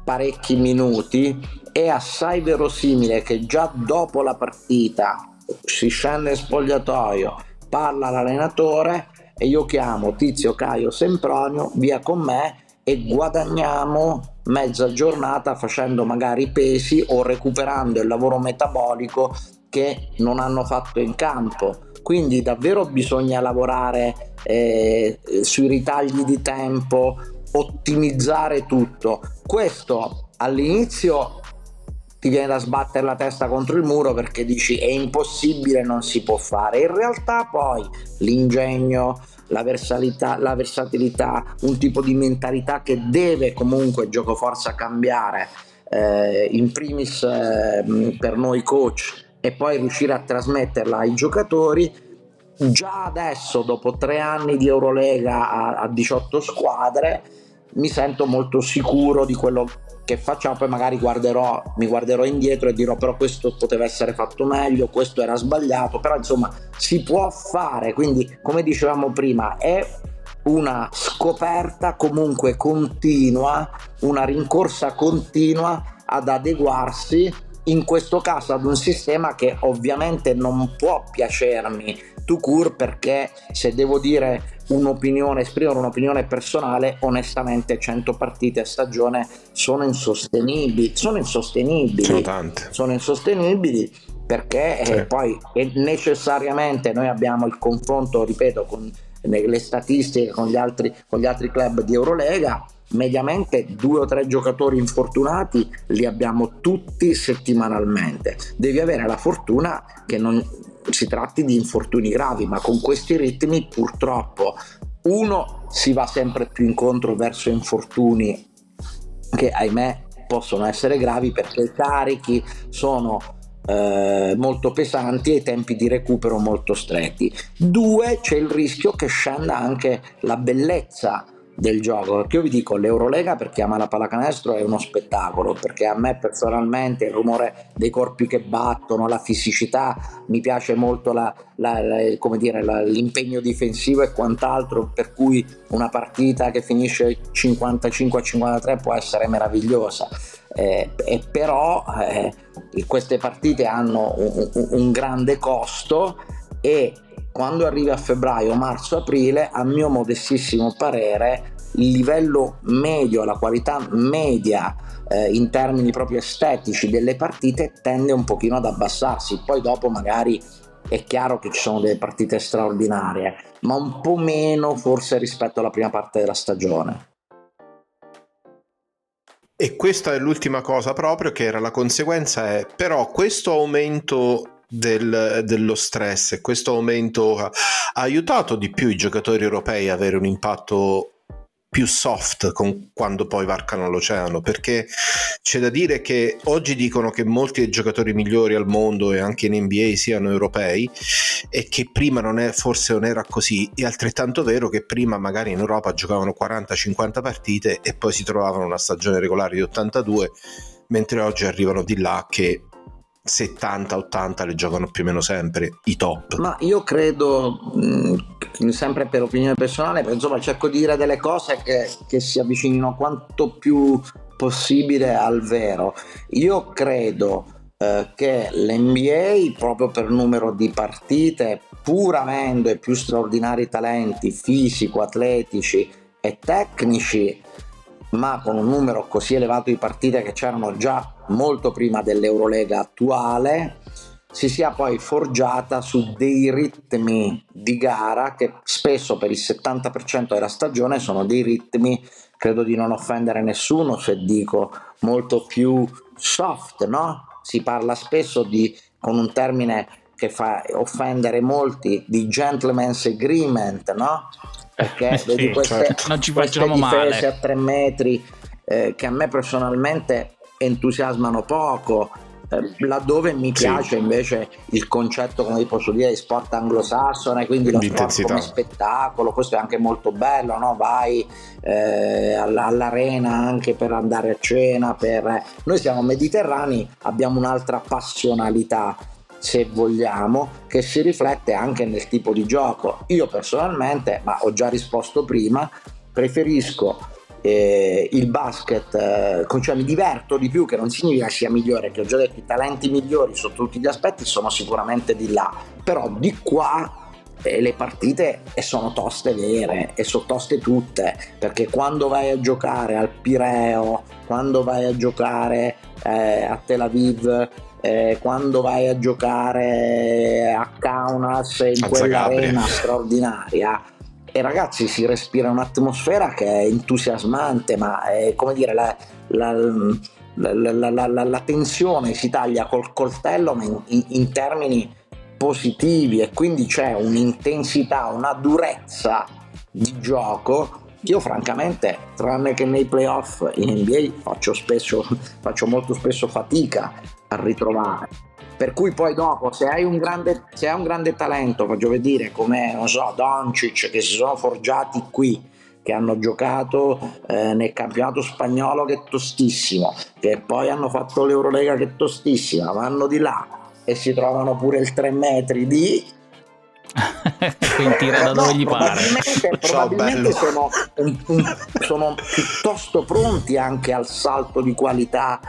parecchi minuti, è assai verosimile che già dopo la partita si scende in spogliatoio, parla l'allenatore e io chiamo Tizio Caio Sempronio via con me e guadagniamo mezza giornata facendo magari pesi o recuperando il lavoro metabolico che non hanno fatto in campo. Quindi davvero bisogna lavorare eh, sui ritagli di tempo, ottimizzare tutto. Questo all'inizio ti viene da sbattere la testa contro il muro perché dici è impossibile, non si può fare. In realtà poi l'ingegno, la versatilità, la versatilità un tipo di mentalità che deve comunque gioco forza cambiare, eh, in primis eh, per noi coach e poi riuscire a trasmetterla ai giocatori. Già adesso, dopo tre anni di Eurolega a, a 18 squadre, mi sento molto sicuro di quello che facciamo, poi magari guarderò, mi guarderò indietro e dirò però questo poteva essere fatto meglio, questo era sbagliato, però insomma si può fare, quindi come dicevamo prima è una scoperta comunque continua, una rincorsa continua ad adeguarsi in questo caso ad un sistema che ovviamente non può piacermi to cure perché se devo dire un'opinione, esprimere un'opinione personale, onestamente 100 partite a stagione sono insostenibili, sono insostenibili, sono tante. Sono insostenibili perché eh, sì. eh, poi necessariamente noi abbiamo il confronto, ripeto, con le statistiche con gli altri, con gli altri club di Eurolega mediamente due o tre giocatori infortunati li abbiamo tutti settimanalmente. Devi avere la fortuna che non si tratti di infortuni gravi, ma con questi ritmi purtroppo uno si va sempre più incontro verso infortuni che ahimè possono essere gravi perché i carichi sono eh, molto pesanti e i tempi di recupero molto stretti. Due, c'è il rischio che scenda anche la bellezza del gioco perché io vi dico l'Eurolega per chi ama la pallacanestro è uno spettacolo perché a me personalmente il rumore dei corpi che battono la fisicità mi piace molto la, la, la, dire, l'impegno difensivo e quant'altro per cui una partita che finisce 55 a 53 può essere meravigliosa. Eh, e però eh, queste partite hanno un, un, un grande costo e quando arrivi a febbraio, marzo, aprile, a mio modestissimo parere, il livello medio, la qualità media eh, in termini proprio estetici delle partite tende un pochino ad abbassarsi. Poi dopo magari è chiaro che ci sono delle partite straordinarie, ma un po' meno forse rispetto alla prima parte della stagione. E questa è l'ultima cosa proprio che era la conseguenza è però questo aumento del, dello stress. E questo aumento ha aiutato di più i giocatori europei a avere un impatto più soft con, quando poi varcano l'oceano perché c'è da dire che oggi dicono che molti dei giocatori migliori al mondo e anche in NBA siano europei e che prima non è, forse non era così. È altrettanto vero che prima magari in Europa giocavano 40-50 partite e poi si trovavano una stagione regolare di 82 mentre oggi arrivano di là che 70-80 le giocano più o meno sempre i top. Ma io credo, mh, sempre per opinione personale, insomma cerco di dire delle cose che, che si avvicinino quanto più possibile al vero. Io credo eh, che l'NBA, proprio per numero di partite, pur avendo i più straordinari talenti fisico, atletici e tecnici, ma con un numero così elevato di partite che c'erano già molto prima dell'Eurolega attuale, si sia poi forgiata su dei ritmi di gara che spesso per il 70% della stagione sono dei ritmi, credo di non offendere nessuno se dico, molto più soft, no? Si parla spesso di, con un termine che fa offendere molti, di gentleman's agreement, no? Perché sì, vedi queste, certo. non ci facciamo male. a tre metri eh, che a me personalmente entusiasmano poco, eh, laddove mi piace sì. invece il concetto, come posso dire, di sport anglosassone, quindi lo sport come spettacolo, questo è anche molto bello, no? vai eh, all'arena anche per andare a cena, per... noi siamo mediterranei, abbiamo un'altra passionalità se vogliamo, che si riflette anche nel tipo di gioco. Io personalmente, ma ho già risposto prima, preferisco eh, il basket, eh, cioè mi diverto di più, che non significa sia migliore, che ho già detto i talenti migliori sotto tutti gli aspetti sono sicuramente di là, però di qua eh, le partite sono toste vere e sono toste tutte, perché quando vai a giocare al Pireo, quando vai a giocare eh, a Tel Aviv, eh, quando vai a giocare a Kaunas in a quell'arena straordinaria e ragazzi si respira un'atmosfera che è entusiasmante, ma è come dire la, la, la, la tensione si taglia col coltello ma in, in, termini positivi e quindi c'è un'intensità, una durezza di gioco. Io francamente, tranne che nei playoff in NBA, faccio, spesso, faccio molto spesso fatica a ritrovare. Per cui poi dopo se hai un grande, hai un grande talento, voglio vedere come, non so, Doncic che si sono forgiati qui, che hanno giocato eh, nel campionato spagnolo che è tostissimo, che poi hanno fatto l'Eurolega che è tostissima, vanno di là e si trovano pure il 3 metri di quindi tira da dove no, gli pare probabilmente sono, un, un, sono piuttosto pronti anche al salto di qualità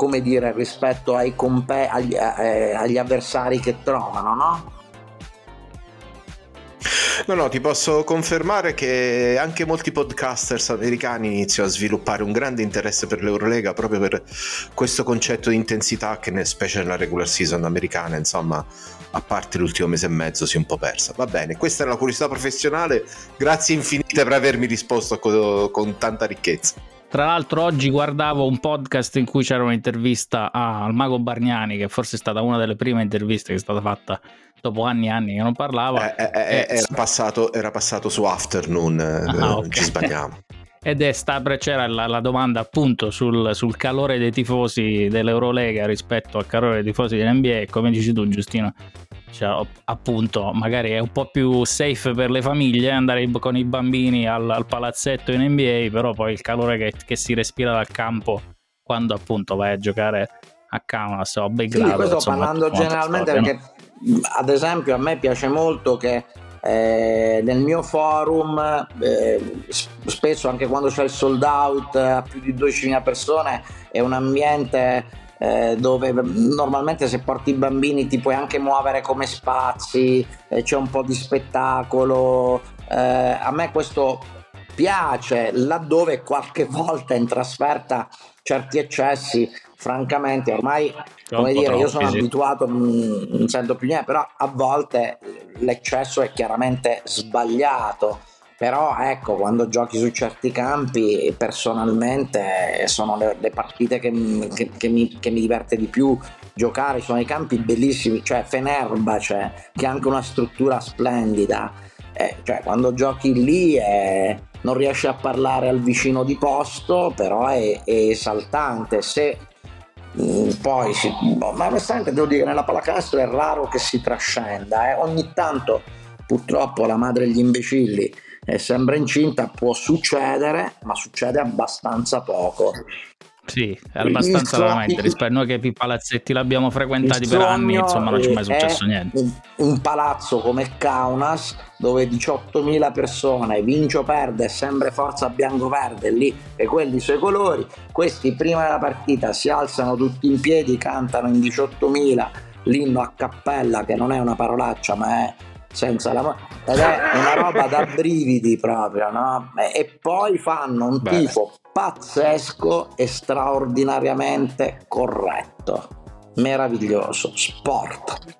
come dire rispetto ai compe- agli, eh, agli avversari che trovano no? No, no, ti posso confermare che anche molti podcasters americani iniziano a sviluppare un grande interesse per l'Eurolega proprio per questo concetto di intensità che, specie nella regular season americana, insomma, a parte l'ultimo mese e mezzo, si è un po' persa. Va bene, questa è la curiosità professionale. Grazie infinite per avermi risposto con, con tanta ricchezza. Tra l'altro oggi guardavo un podcast in cui c'era un'intervista al Mago Bargnani, che forse è stata una delle prime interviste che è stata fatta dopo anni e anni che non parlava. Eh, eh, eh, era, passato, era, passato, su Afternoon, eh, ah, okay. ci sbagliamo. Ed è stata, c'era la, la domanda appunto sul, sul, calore dei tifosi dell'Eurolega rispetto al calore dei tifosi dell'NBA come dici tu Giustino, cioè, appunto magari è un po' più safe per le famiglie andare con i bambini al, al palazzetto in NBA, però poi il calore che, che, si respira dal campo quando appunto vai a giocare a Kaunas o a Belgrado. Sì, questo insomma, parlando generalmente perché ad esempio a me piace molto che eh, nel mio forum eh, spesso anche quando c'è il sold out a più di 12.000 persone è un ambiente eh, dove normalmente se porti i bambini ti puoi anche muovere come spazi eh, c'è un po' di spettacolo. Eh, a me questo piace laddove qualche volta in trasferta certi eccessi francamente ormai come dire io sono abituato non sento più niente però a volte l'eccesso è chiaramente sbagliato. Però ecco quando giochi su certi campi personalmente sono le, le partite che, che, che, mi, che, mi, diverte di più giocare sono i campi bellissimi cioè Fenerbace che ha anche una struttura splendida. Eh, cioè quando giochi lì è, non riesci a parlare al vicino di posto però è, è esaltante. Se Mm, poi si, ma onestamente devo dire nella pallacanestro è raro che si trascenda eh. ogni tanto purtroppo la madre degli imbecilli è sempre incinta può succedere ma succede abbastanza poco sì, è abbastanza veramente rispetto a noi che i palazzetti l'abbiamo frequentati per anni, insomma non c'è mai successo niente. Un, un, palazzo come Kaunas dove 18.000 persone, vince o perde, è sempre forza bianco-verde lì e quelli i suoi colori, questi prima della partita si alzano tutti in piedi, cantano in 18.000 l'inno a cappella che non è una parolaccia ma è senza la ed è una roba da brividi proprio no? e poi fanno un Beh. tifo pazzesco e straordinariamente corretto meraviglioso sport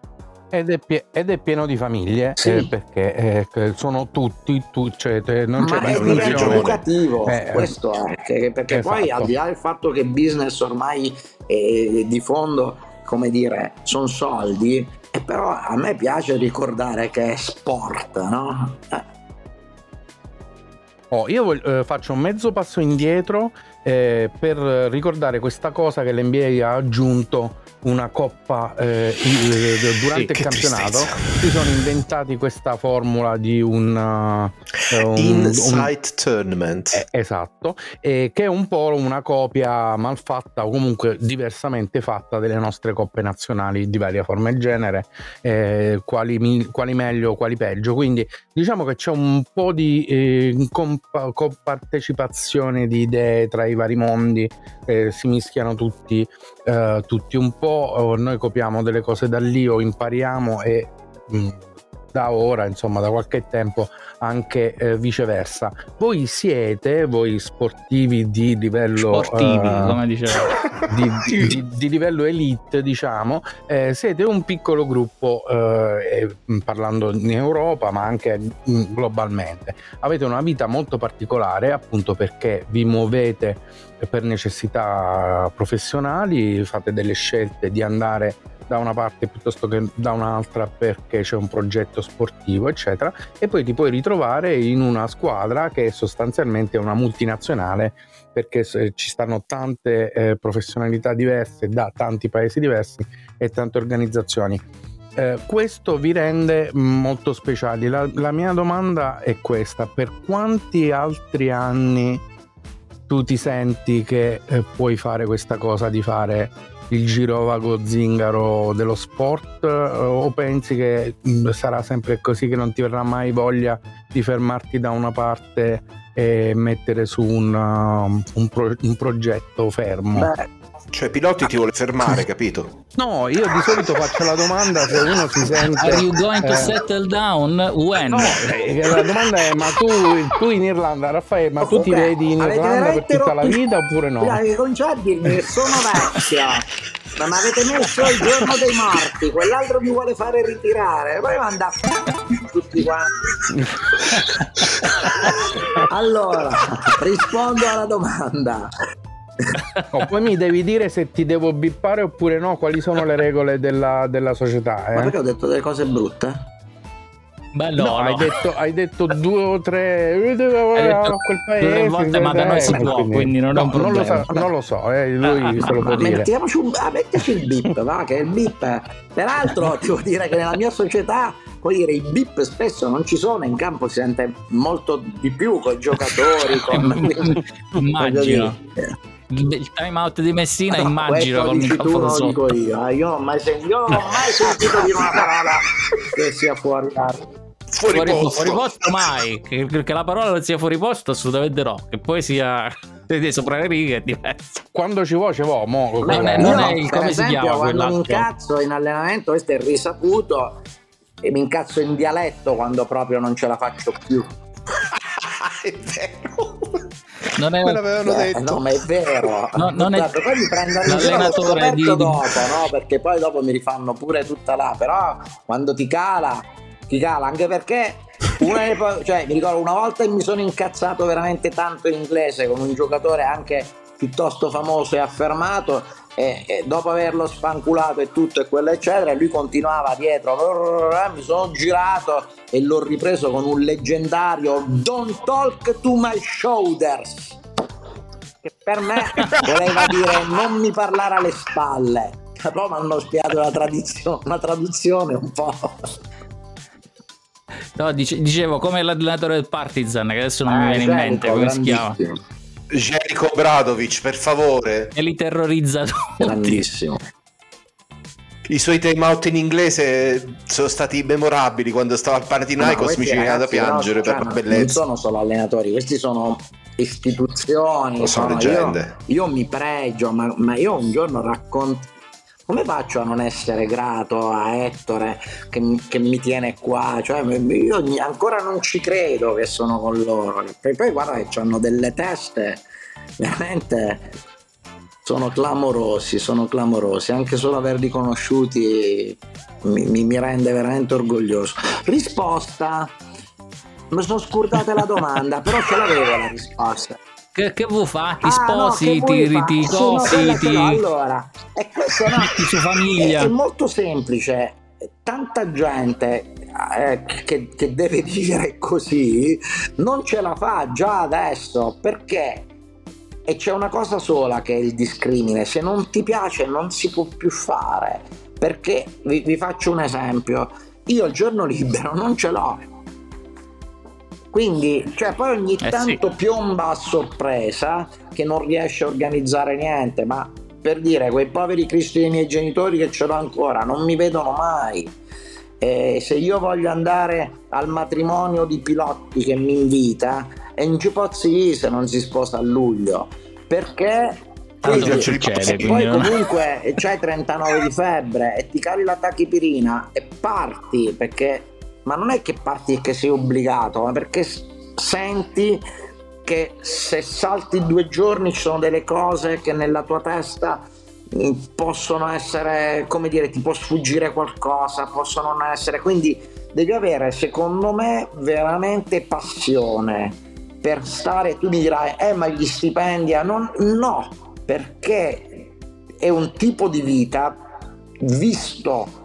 ed è, pie- ed è, pieno di famiglie sì. eh, perché eh, sono tutti, tu, cioè, non c'è Ma è diventa educativo eh, questo è perché esatto. poi al di là del fatto che business ormai è di fondo come dire sono soldi e però a me piace ricordare che è sport, no? Oh, io voglio, eh, faccio un mezzo passo indietro eh, per ricordare questa cosa che l'NBA ha aggiunto una coppa eh, durante sì, il campionato tristezza. si sono inventati questa formula di un, uh, un Insight Tournament eh, esatto eh, che è un po' una copia malfatta o comunque diversamente fatta delle nostre coppe nazionali di varia forma e genere eh, quali, quali, meglio quali peggio quindi diciamo che c'è un po' di eh, comp- compartecipazione di idee tra i vari mondi eh, si mischiano tutti tutti un po' noi copiamo delle cose da lì o impariamo e mh, mm, da ora, insomma, da qualche tempo anche eh, viceversa. Voi siete, voi sportivi di livello sportivi, uh, come dicevo, di, di, di, di, livello elite, diciamo, eh, siete un piccolo gruppo eh, parlando in Europa, ma anche mm, globalmente. Avete una vita molto particolare, appunto perché vi muovete per necessità professionali, fate delle scelte di andare da una parte piuttosto che da un'altra perché c'è un progetto sportivo, eccetera, e poi ti puoi ritrovare in una squadra che è sostanzialmente una multinazionale perché ci stanno tante eh, professionalità diverse da tanti paesi diversi e tante organizzazioni. eh, questo vi rende molto speciali. La, la, mia domanda è questa: per quanti altri anni tu ti senti che eh, puoi fare questa cosa di fare il girovago zingaro dello sport o pensi che mh, sarà sempre così che non ti verrà mai voglia di fermarti da una parte e mettere su un, um, un, pro- un progetto fermo? Beh cioè, Pilotti ti vuole fermare, capito? No, io di solito faccio la domanda se uno si sente. Are you going to eh, settle down? When? No, eh, la domanda è: ma tu, tu in Irlanda, Raffaele, ma tu ti vedi in Irlanda per tutta la vita oppure no? Dai, cominciare a dirmi che sono vecchia. Ma mi avete messo il giorno dei morti, quell'altro mi vuole fare ritirare, poi manda tutti quanti. allora, rispondo alla domanda. Oh, poi mi devi dire se ti devo bippare oppure no, quali sono le regole della, della società. Eh? Ma perché ho detto delle cose brutte? Beh, no, no, Hai, detto, hai, detto, due o tre hai detto quel paese, volte, ma da noi si può quindi, quindi non, no, non, lo so, non lo so eh, lui ah, se lo può dire mettiamoci un, ah, mettiaci il bip va che il bip peraltro devo dire che nella mia società puoi dire i bip spesso non ci sono in campo si sente molto di più con i giocatori con... immagino il time out di Messina no, immagino con il tu lo dico io eh. io non ho mai, sen- io non ho mai sentito dire una parola che sia fuori Fuori, fuori, posto. fuori posto mai che, che, la parola non sia fuori posto assolutamente no. Che poi sia sopra le righe è diverso. Quando ci vuole ci vuole mo, non, è, non è il come esempio, si chiama quando mi incazzo in allenamento questo è risaputo e mi incazzo in dialetto quando proprio non ce la faccio più. È vero non è... me l'avevano eh, detto. No, ma è vero. No, non Guarda, è... Poi mi prendono l'allenatore di... dopo, no? Perché poi dopo mi rifanno pure tutta là. Però quando ti cala, ti cala anche perché una cioè, mi ricordo una volta mi sono incazzato veramente tanto in inglese con un giocatore anche piuttosto famoso e affermato e, e, dopo averlo spanculato e tutto e quello eccetera lui continuava dietro. Mi sono girato e l'ho ripreso con un leggendario don't talk to my shoulders che per me voleva dire non mi parlare alle spalle. Però mi hanno spiegato la tradizione, una traduzione un po' No, dicevo come l'allenatore del Partizan, che adesso non ah, mi viene in mente come si chiama. Jericho Bradovic, per favore. E li terrorizza tutti. Grandissimo. I suoi time out in inglese sono stati memorabili quando stava al Panathinaikos mi ci veniva da piangere no, per cioè, la bellezza. Non sono solo allenatori, questi sono istituzioni. Sono, sono leggende. Io, io, mi pregio, ma, ma io un giorno racconto come faccio a non essere grato a Ettore che, che, mi tiene qua? Cioè, io ancora non ci credo che sono con loro. E poi guarda che hanno delle teste veramente sono clamorosi, sono clamorosi. Anche solo averli conosciuti mi, mi, mi rende veramente orgoglioso. Risposta. Mi sono scordata la domanda, però ce l'avevo la risposta. Che, che vuoi fare? Ti ah, sposi, no, ti cosi, ti... Allora, e questo no, su famiglia. È, è, molto semplice. Tanta gente eh, che, che deve dire così non ce la fa già adesso. Perché? E c'è una cosa sola che è il discrimine, se non ti piace non si può più fare, perché? Vi, vi, faccio un esempio, io il giorno libero non ce l'ho, quindi, cioè, poi ogni eh tanto sì. piomba a sorpresa che non riesce a organizzare niente, ma per dire, quei poveri cristi dei miei genitori che ce l'ho ancora, non mi vedono mai. E se io voglio andare al matrimonio di Pilotti che mi invita, e non ci pozzi se non si sposa a luglio, perché quindi, e poi comunque c'hai 39 di febbre e ti cali la tachipirina e parti perché ma non è che parti e che sei obbligato, ma perché senti che se salti due giorni ci sono delle cose che nella tua testa mm, possono essere, come dire, ti può sfuggire qualcosa, possono non essere, quindi devi avere, secondo me, veramente passione per stare, tu dirai, eh ma gli stipendi, non, no, perché è un tipo di vita visto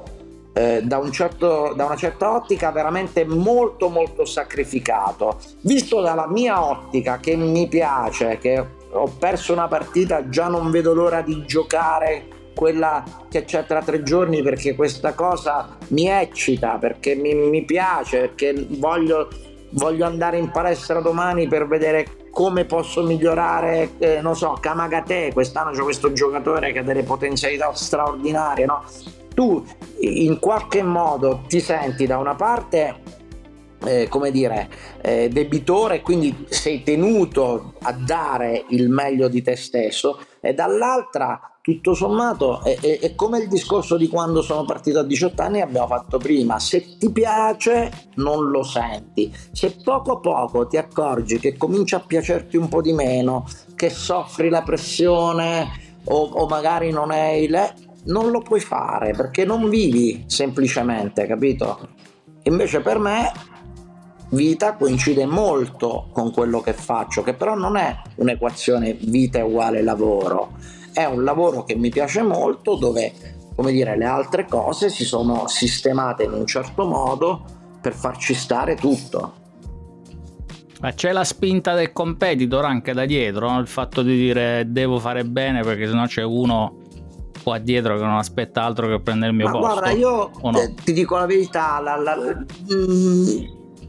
eh, da, un certo, da, una certa ottica veramente molto molto sacrificato. Visto dalla mia ottica che mi piace, che ho perso una partita, già non vedo l'ora di giocare quella che c'è tra tre giorni perché questa cosa mi eccita, perché mi, mi piace, perché voglio, voglio, andare in palestra domani per vedere come posso migliorare, eh, non so, Kamagate, quest'anno c'è questo giocatore che ha delle potenzialità straordinarie, no? Tu in qualche modo ti senti da una parte eh, come dire, eh, debitore, quindi sei tenuto a dare il meglio di te stesso, e dall'altra, tutto sommato, è, è, è, come il discorso di quando sono partito a 18 anni abbiamo fatto prima, se ti piace non lo senti, se poco a poco ti accorgi che comincia a piacerti un po' di meno, che soffri la pressione o, o magari non è il... non lo puoi fare perché non vivi semplicemente, capito? Invece per me vita coincide molto con quello che faccio, che però non è un'equazione vita uguale lavoro, è un lavoro che mi piace molto dove, come dire, le altre cose si sono sistemate in un certo modo per farci stare tutto. Ma c'è la spinta del competitor anche da dietro, no? il fatto di dire devo fare bene perché sennò c'è uno qua dietro che non aspetta altro che prendere il mio Ma posto. Guarda, io no? Eh, ti dico la verità, la, la, la, mm,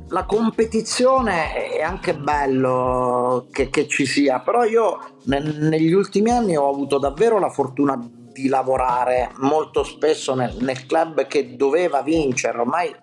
la competizione è anche bello che, che ci sia, però io ne, negli ultimi anni ho avuto davvero la fortuna di lavorare molto spesso nel, nel club che doveva vincere, ormai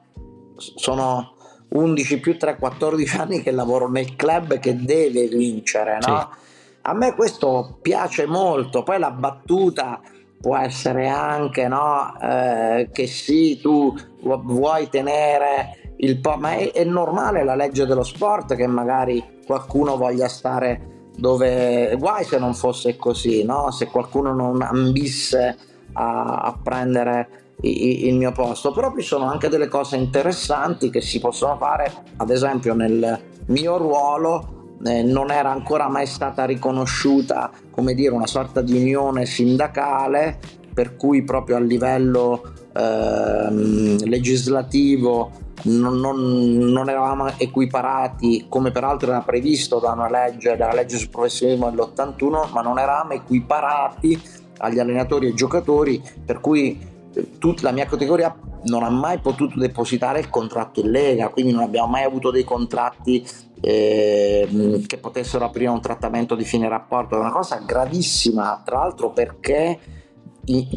sono 11 più 3, 14 anni che lavoro nel club che deve vincere, no? Sì. A me questo piace molto, poi la battuta può essere anche no, eh, che sì, tu vuoi tenere il po', ma è, è normale la legge dello sport che magari qualcuno voglia stare dove guai se non fosse così, no? se qualcuno non ambisse a, a prendere il, il mio posto, però ci sono anche delle cose interessanti che si possono fare, ad esempio nel mio ruolo eh, non era ancora mai stata riconosciuta come dire una sorta di unione sindacale per cui proprio a livello eh, legislativo non, non, non, eravamo equiparati come peraltro era previsto da una legge, dalla legge sul professionismo dell'81 ma non eravamo equiparati agli allenatori e giocatori per cui eh, tutta la mia categoria non ha mai potuto depositare il contratto in Lega quindi non abbiamo mai avuto dei contratti eh, che potessero aprire un trattamento di fine rapporto è una cosa gravissima tra l'altro perché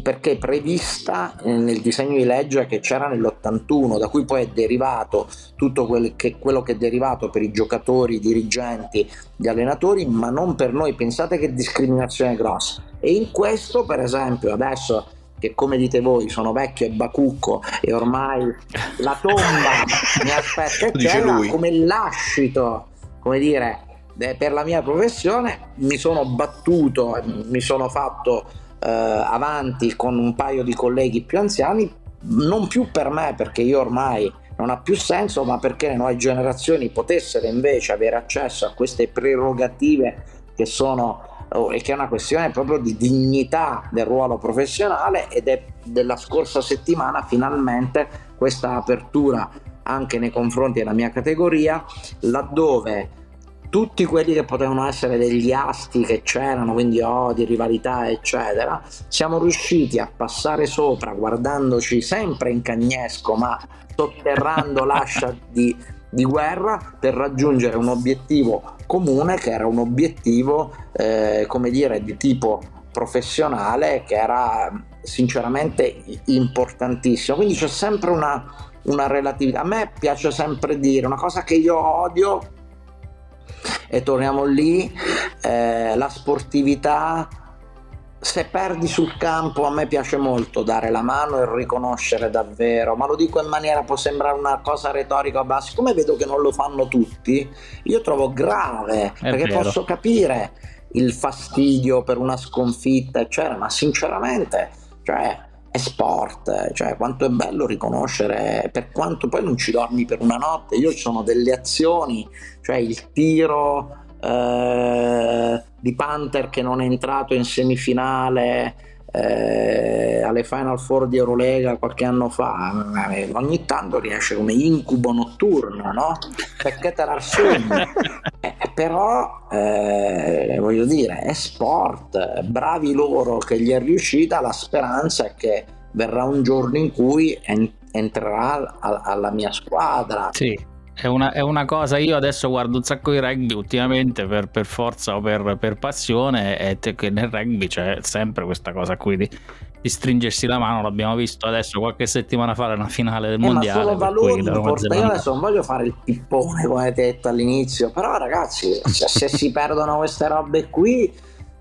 perché è prevista eh, nel disegno di legge che c'era nell'81, da cui poi è derivato tutto quel che, quello che è derivato per i giocatori, i dirigenti, gli allenatori, ma non per noi. Pensate che discriminazione grossa. E in questo, per esempio, adesso che come dite voi sono vecchio e bacucco e ormai la tomba mi aspetta. Eccetera, come lascito, come dire, per la mia professione mi sono battuto, mi sono fatto eh, avanti con un paio di colleghi più anziani, non più per me perché io ormai non ha più senso, ma perché le nuove generazioni potessero invece avere accesso a queste prerogative che sono e che è una questione proprio di dignità del ruolo professionale ed è della scorsa settimana finalmente questa apertura anche nei confronti della mia categoria laddove tutti quelli che potevano essere degli asti che c'erano, quindi odi, rivalità, eccetera, siamo riusciti a passare sopra guardandoci sempre in cagnesco, ma sotterrando l'ascia di, di guerra per raggiungere un obiettivo comune che era un obiettivo, eh, come dire, di tipo professionale che era sinceramente importantissimo. Quindi c'è sempre una, una relatività. A me piace sempre dire una cosa che io odio e torniamo lì, eh, la sportività, se perdi sul campo a me piace molto dare la mano e riconoscere davvero, ma lo dico in maniera può sembrare una cosa retorica, ma siccome vedo che non lo fanno tutti, io trovo grave, È perché vero. posso capire il fastidio per una sconfitta, eccetera, ma sinceramente, cioè è sport, cioè quanto è bello riconoscere, per quanto poi non ci dormi per una notte, io ci sono delle azioni, cioè il tiro eh, di Panther che non è entrato in semifinale eh, alle Final Four di Eurolega qualche anno fa, eh, ogni tanto riesce come incubo notturno, no? Perché te la? Eh, però eh, voglio dire, è sport, bravi loro che gli è riuscita, la speranza è che verrà un giorno in cui en- entrerà alla mia squadra. Sì. È una, è una, cosa, io adesso guardo un sacco di rugby ultimamente per, per forza o per, per passione e te, che nel rugby c'è sempre questa cosa qui di, di, stringersi la mano, l'abbiamo visto adesso qualche settimana fa nella finale del eh, mondiale. Ma solo valori io adesso non voglio fare il pippone come hai detto all'inizio, però ragazzi se, se si perdono queste robe qui...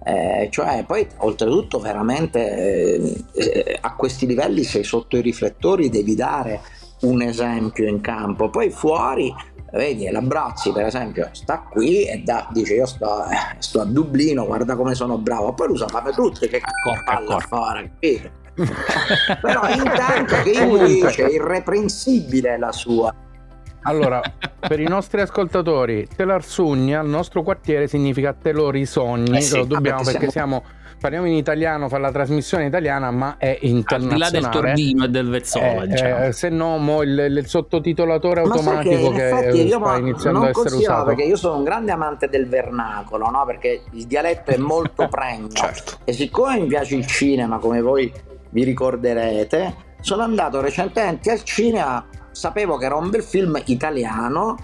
Eh, cioè, poi oltretutto veramente eh, eh, a questi livelli sei sotto i riflettori, devi dare un esempio in campo, poi fuori vedi l'Abrazzi per esempio sta qui e da, dice io sto, eh, sto, a Dublino guarda come sono bravo. Poi lo sapete tutti che palla fare capito? però intanto che io dice irreprensibile la sua. Allora, per i nostri ascoltatori, Telarsugna, il nostro quartiere significa te lo risogni, eh sì, lo dobbiamo perché siamo... parliamo in italiano, fa la trasmissione italiana, ma è internazionale. Al di là del Torino e del Vezzola, eh, diciamo. eh, se no, mo il, il sottotitolatore automatico che, che sta iniziando a essere usato. perché io sono un grande amante del vernacolo, no? perché il dialetto è molto pregno. certo. E siccome mi piace il cinema, come voi vi ricorderete, sono andato recentemente al cinema, sapevo che era un bel film italiano,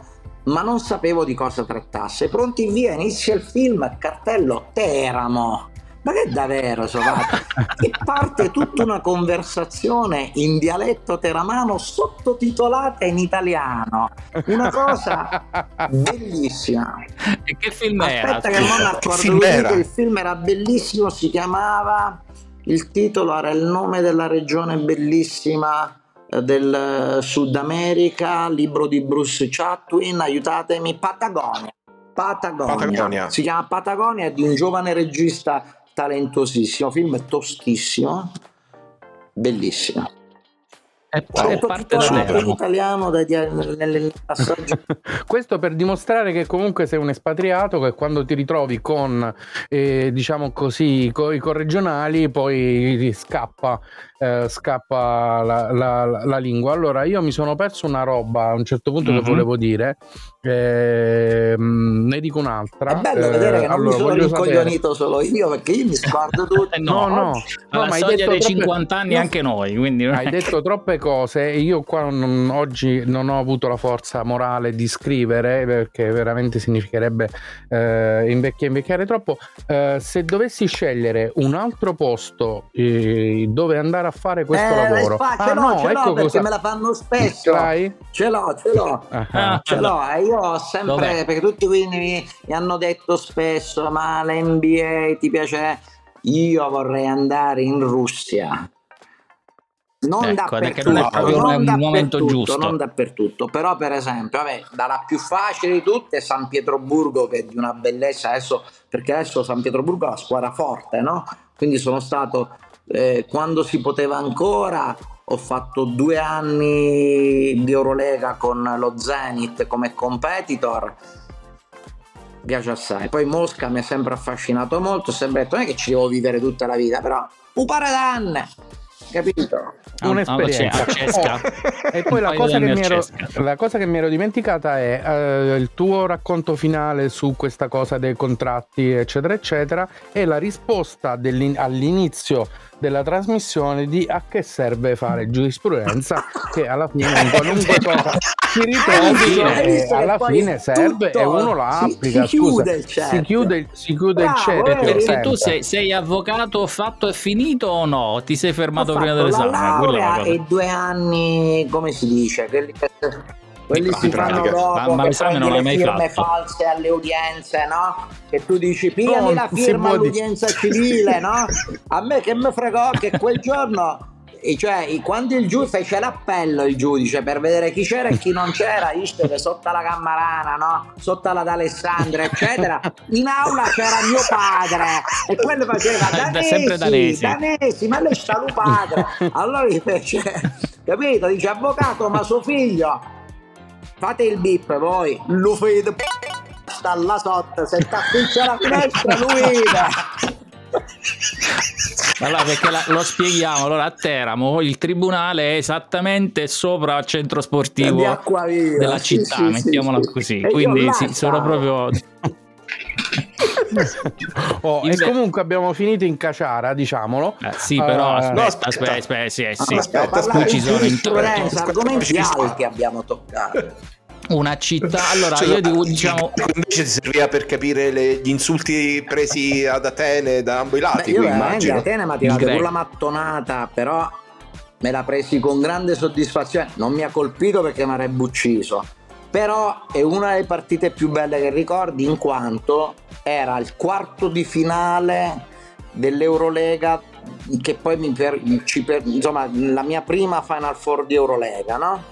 ma non sapevo di cosa trattasse. Pronti via, inizia il film, cartello Teramo ma che davvero Sovati? e parte tutta una conversazione in dialetto teramano sottotitolata in italiano una cosa bellissima e che film aspetta era? che non mi accorgo il film era bellissimo si chiamava il titolo era il nome della regione bellissima eh, del Sud America libro di Bruce Chatwin aiutatemi Patagonia Patagonia. Patagonia. Si chiama Patagonia, è di un giovane regista talentosissimo, film toschissimo, bellissimo. È, è parte in italiano dai, nelle passaggi. Questo per dimostrare che comunque sei un espatriato che quando ti ritrovi con eh, diciamo così con i corregionali poi scappa eh, scappa la, la, la, lingua. Allora, io mi sono perso una roba a un certo punto mm-hmm. che volevo dire, eh, ne dico un'altra. È bello eh, vedere che non allora, mi sono rincoglionito solo io, perché io mi sguardo tutto. no, no, no, no ma hai detto dei troppe... 50 anni anche noi, quindi hai detto troppe cose. Io qua non, oggi non ho avuto la forza morale di scrivere, perché veramente significherebbe eh, invecchiare, invecchiare troppo. Eh, se dovessi scegliere un altro posto eh, dove andare a fare questo eh, lavoro. Fa, ce ah, l'ho, no, ce ecco perché cosa... me la fanno spesso. L'hai? Ce l'ho, ce l'ho. Uh-huh. Ce l'ho. io ho sempre, Dov'è? perché tutti quindi mi, mi hanno detto spesso, ma l'NBA ti piace? Io vorrei andare in Russia. Non ecco, dappertutto, non è proprio non un momento giusto. Non dappertutto, però per esempio, vabbè, dalla più facile di tutte San Pietroburgo che è di una bellezza. Adesso, perché adesso San Pietroburgo è una squadra forte, no? Quindi sono stato eh, quando si poteva ancora ho fatto due anni di Eurolega con lo Zenit come competitor. Piace assai. Poi Mosca mi ha sempre affascinato molto ho sempre detto non è che ci devo vivere tutta la vita però un pare d'anni capito? Ah, Un'esperienza. Ah, e poi la cosa, ero, la cosa, che mi ero, dimenticata è uh, il tuo racconto finale su questa cosa dei contratti, eccetera, eccetera, e la risposta all'inizio della trasmissione di a che serve fare giurisprudenza che alla fine in qualunque cosa si ritrovi e alla fine serve tutto, e uno la applica si, si chiude il cerchio. si chiude, si chiude Bravo, il cerchio perché tu sei, sei, avvocato fatto e finito o no? ti sei fermato prima dell'esame? la laurea e due anni come si dice? Quelli che quelli si fanno dopo ma, l'esame non l'hai mai firme fatto. false alle udienze no? che tu dici pigliami la firma all'udienza civile no? a me che mi fregò che quel giorno e cioè quando il giudice fece l'appello il giudice per vedere chi c'era e chi non c'era Istere sotto la Cammarana no? sotto la d'Alessandra eccetera in aula c'era mio padre e quello faceva danesi, danesi. danesi ma lei sta lo padre allora gli fece capito dice avvocato ma suo figlio fate il bip voi. Lo fate sta là sotto se sta appiccia la finestra lui allora perché la, lo spieghiamo. Allora a Teramo il tribunale è esattamente sopra il centro sportivo della città sì, sì, mettiamola sì, così. Quindi sì, sono proprio oh, e comunque abbiamo finito in caciara, diciamolo. Eh, sì, però uh, aspetta, no, aspetta, aspetta, aspetta, sì, sì. aspetta, aspetta, ci sono giurisprudenza, argomenti alti abbiamo toccato. Una città, allora cioè, io dico, diciamo invece ti serviva per capire le, gli insulti presi ad Atene da ambo i lati. Beh, io immagino. Atene mi ha tirato pure la mattonata, però me l'ha presi con grande soddisfazione. Non mi ha colpito perché mi avrebbe ucciso però è una delle partite più belle che ricordi in quanto era il quarto di finale dell'Eurolega che poi mi per, ci per, insomma la mia prima Final Four di Eurolega no?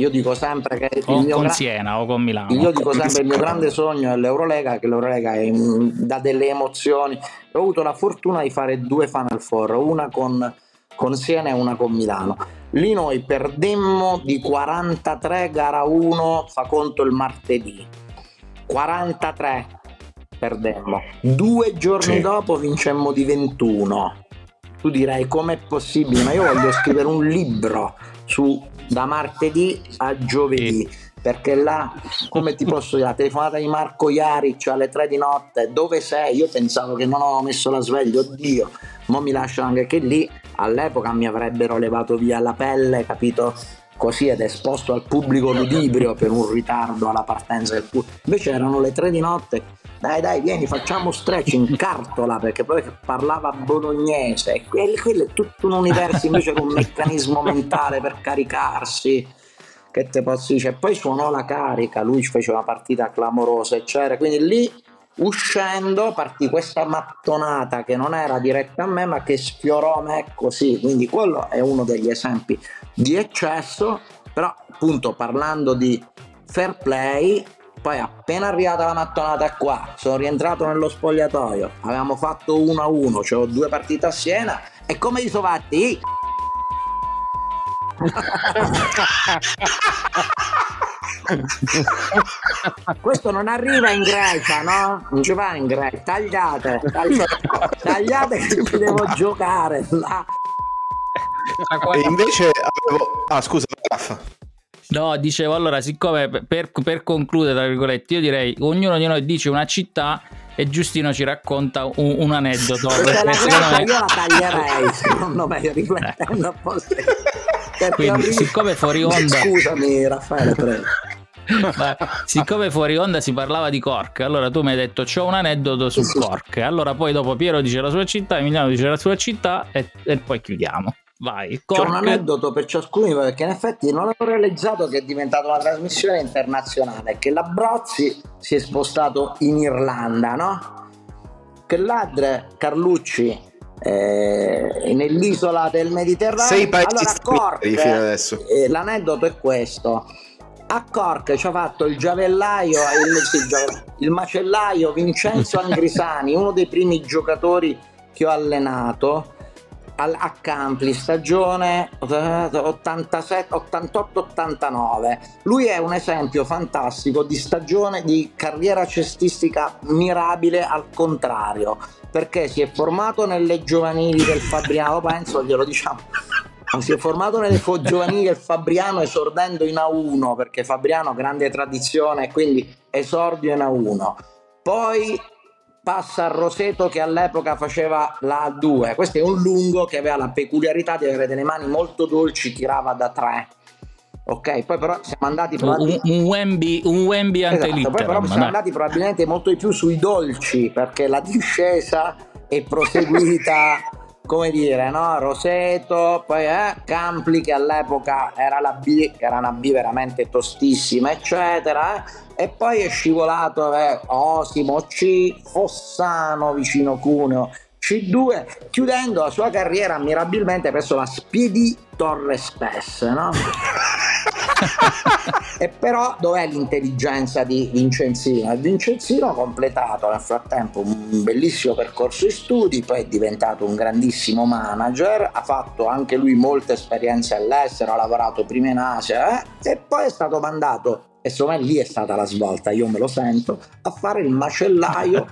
Io dico sempre che o con gra- Siena o con Milano io dico sempre il mio grande sogno è l'Eurolega che l'Eurolega è, dà delle emozioni ho avuto la fortuna di fare due Final Four una con con Siena e una con Milano. Lì noi perdemmo di 43 gara 1, fa conto il martedì. 43 perdemmo. Due giorni sì. dopo vincemmo di 21. Tu direi com'è possibile, ma io voglio scrivere un libro su da martedì a giovedì. Sì perché là, come ti posso dire, la telefonata di Marco Iaric alle 3 di notte, dove sei? Io pensavo che non avevo messo la sveglia, oddio, ma mi lasciano anche che lì all'epoca mi avrebbero levato via la pelle, capito? Così ed esposto al pubblico ludibrio per un ritardo alla partenza del pubblico. Invece erano le 3 di notte, dai dai vieni facciamo stretch in cartola perché poi parlava bolognese e quello, quello è tutto un universo invece con un meccanismo mentale per caricarsi che te posso dire, poi suonò la carica, lui fece una partita clamorosa, eccetera. Quindi lì uscendo partì questa mattonata che non era diretta a me, ma che sfiorò me così. Quindi quello è uno degli esempi di eccesso, però appunto parlando di fair play, poi appena arrivata la mattonata qua, sono rientrato nello spogliatoio, avevamo fatto 1-1, cioè due partite a Siena e come gli sono fatti? Questo non arriva in Grecia, no? Non ci va in Grecia. Tagliate, tagliate, tagliate che ci devo giocare. Là. E invece avevo... Ah, scusa, Raffa. No, dicevo allora, siccome per, per, concludere, tra virgolette, io direi ognuno di noi dice una città e Giustino ci racconta un, un aneddoto. La io la taglierei, secondo me, riflettendo a posto. Quindi, siccome fuori onda... Scusami Raffaele, prego. Ma, siccome fuori onda si parlava di Cork, allora tu mi hai detto c'ho un aneddoto su Cork. Allora poi dopo Piero dice la sua città, Emiliano dice la sua città e, e poi chiudiamo. Vai, Cork. C'è un aneddoto per ciascuno perché in effetti non ho realizzato che è diventata una trasmissione internazionale, che l'Abrozzi si è spostato in Irlanda, no? Che l'Adre Carlucci eh, nell'isola del Mediterraneo. Sei paesi allora, Cork, fino adesso. Eh, l'aneddoto è questo. A Cork ci ha fatto il giavellaio, il, il, il macellaio Vincenzo Angrisani, uno dei primi giocatori che ho allenato a Campli, stagione 88-89. Lui è un esempio fantastico di stagione di carriera cestistica mirabile al contrario, perché si è formato nelle giovanili del Fabriano, penso glielo diciamo. Si è formato nelle giovanili del Fabriano esordendo in A1 perché Fabriano grande tradizione quindi esordio in A1. Poi passa a Roseto che all'epoca faceva la A2. Questo è un lungo che aveva la peculiarità di avere delle mani molto dolci, tirava da 3. Ok, poi però siamo andati probabilmente... un, un Wemby, un Wemby esatto, poi però siamo andati probabilmente molto di più sui dolci perché la discesa è proseguita come dire, no? Roseto, poi eh, Campli che all'epoca era la B, che era una B veramente tostissima, eccetera, eh? E poi è scivolato eh, Osimo C, Fossano vicino Cuneo, C2, chiudendo la sua carriera ammirabilmente presso la Spiedi Torres Spes, no? e però dov'è l'intelligenza di Vincenzino? Vincenzino ha completato nel frattempo un bellissimo percorso di studi, poi è diventato un grandissimo manager, ha fatto anche lui molte esperienze all'estero, ha lavorato prima in Asia eh? e poi è stato mandato e secondo me lì è stata la svolta, io me lo sento, a fare il macellaio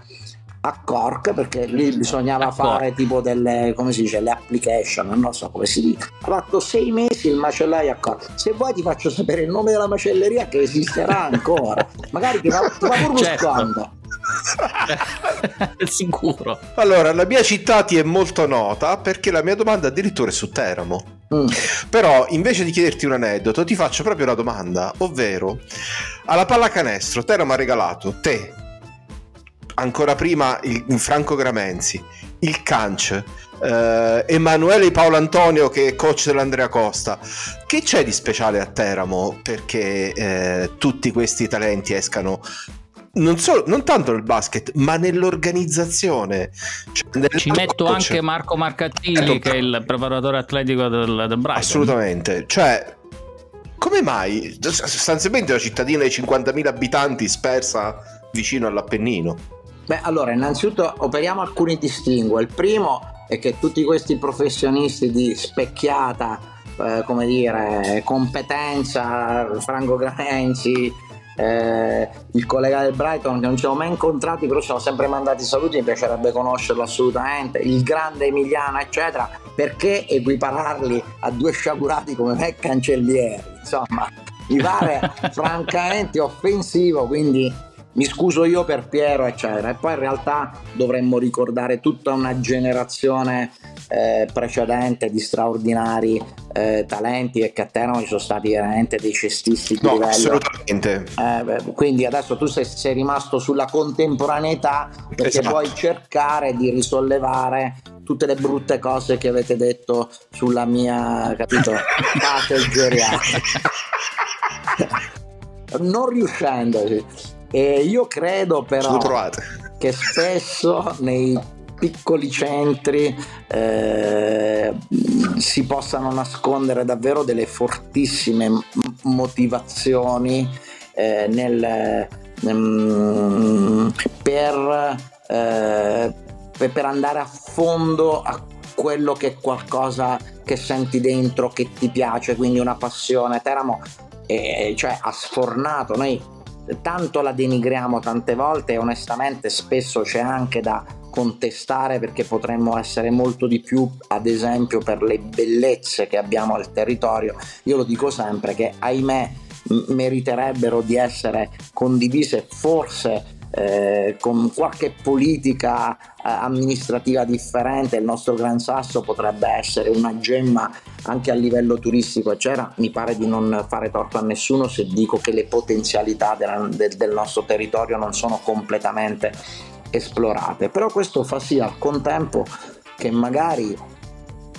a Cork perché lì bisognava fare tipo delle come si dice le application non so come si dice ha fatto sei mesi il macellaio a Cork se vuoi ti faccio sapere il nome della macelleria che esisterà ancora magari ti fa, ti fa pure certo. sconto Sicuro. Allora, la mia città ti è molto nota perché la mia domanda addirittura è su Teramo. Mm. Però invece di chiederti un aneddoto, ti faccio proprio una domanda, ovvero alla pallacanestro Teramo ha regalato te, ancora prima il Franco Gramenzi, il Canc, eh, Emanuele Paolo Antonio che è coach dell'Andrea Costa. Che c'è di speciale a Teramo perché eh, tutti questi talenti escano non, solo, non, tanto nel basket, ma nell'organizzazione. Cioè, Ci metto coach. anche Marco Marcattini, ecco. che è il preparatore atletico del, del Brighton. Assolutamente. Cioè, come mai? Sostanzialmente una cittadina di 50.000 abitanti spersa vicino all'Appennino. Beh, allora, innanzitutto operiamo alcuni distinguo. Il primo è che tutti questi professionisti di specchiata, eh, come dire, competenza, Franco Gramenzi, eh, il collega del Brighton che non ci siamo mai incontrati però ci siamo sempre mandati saluti mi piacerebbe conoscerlo assolutamente. Il grande Emiliano eccetera. Perché equipararli a due sciagurati come me cancellieri? Insomma mi pare francamente offensivo quindi mi scuso io per Piero, eccetera. E poi in realtà dovremmo ricordare tutta una generazione eh, precedente di straordinari eh, talenti e che a Teramo ci sono stati veramente dei cestisti di no, livello. Assolutamente. Eh, quindi adesso tu sei, sei, rimasto sulla contemporaneità perché esatto. puoi cercare di risollevare tutte le brutte cose che avete detto sulla mia, capito, categoriale. non riuscendoci. E io credo però che spesso nei piccoli centri eh, si possano nascondere davvero delle fortissime motivazioni eh, nel, um, per, eh, per andare a fondo a quello che è qualcosa che senti dentro che ti piace, quindi una passione. Teramo eh, cioè, ha sfornato, noi tanto la denigriamo tante volte e onestamente spesso c'è anche da contestare perché potremmo essere molto di più ad esempio per le bellezze che abbiamo al territorio. Io lo dico sempre che ahimè meriterebbero di essere condivise forse eh, con qualche politica eh, amministrativa differente il nostro Gran Sasso potrebbe essere una gemma anche a livello turistico eccetera. Mi pare di non fare torto a nessuno se dico che le potenzialità del, del, del nostro territorio non sono completamente esplorate. Però questo fa sì al contempo che magari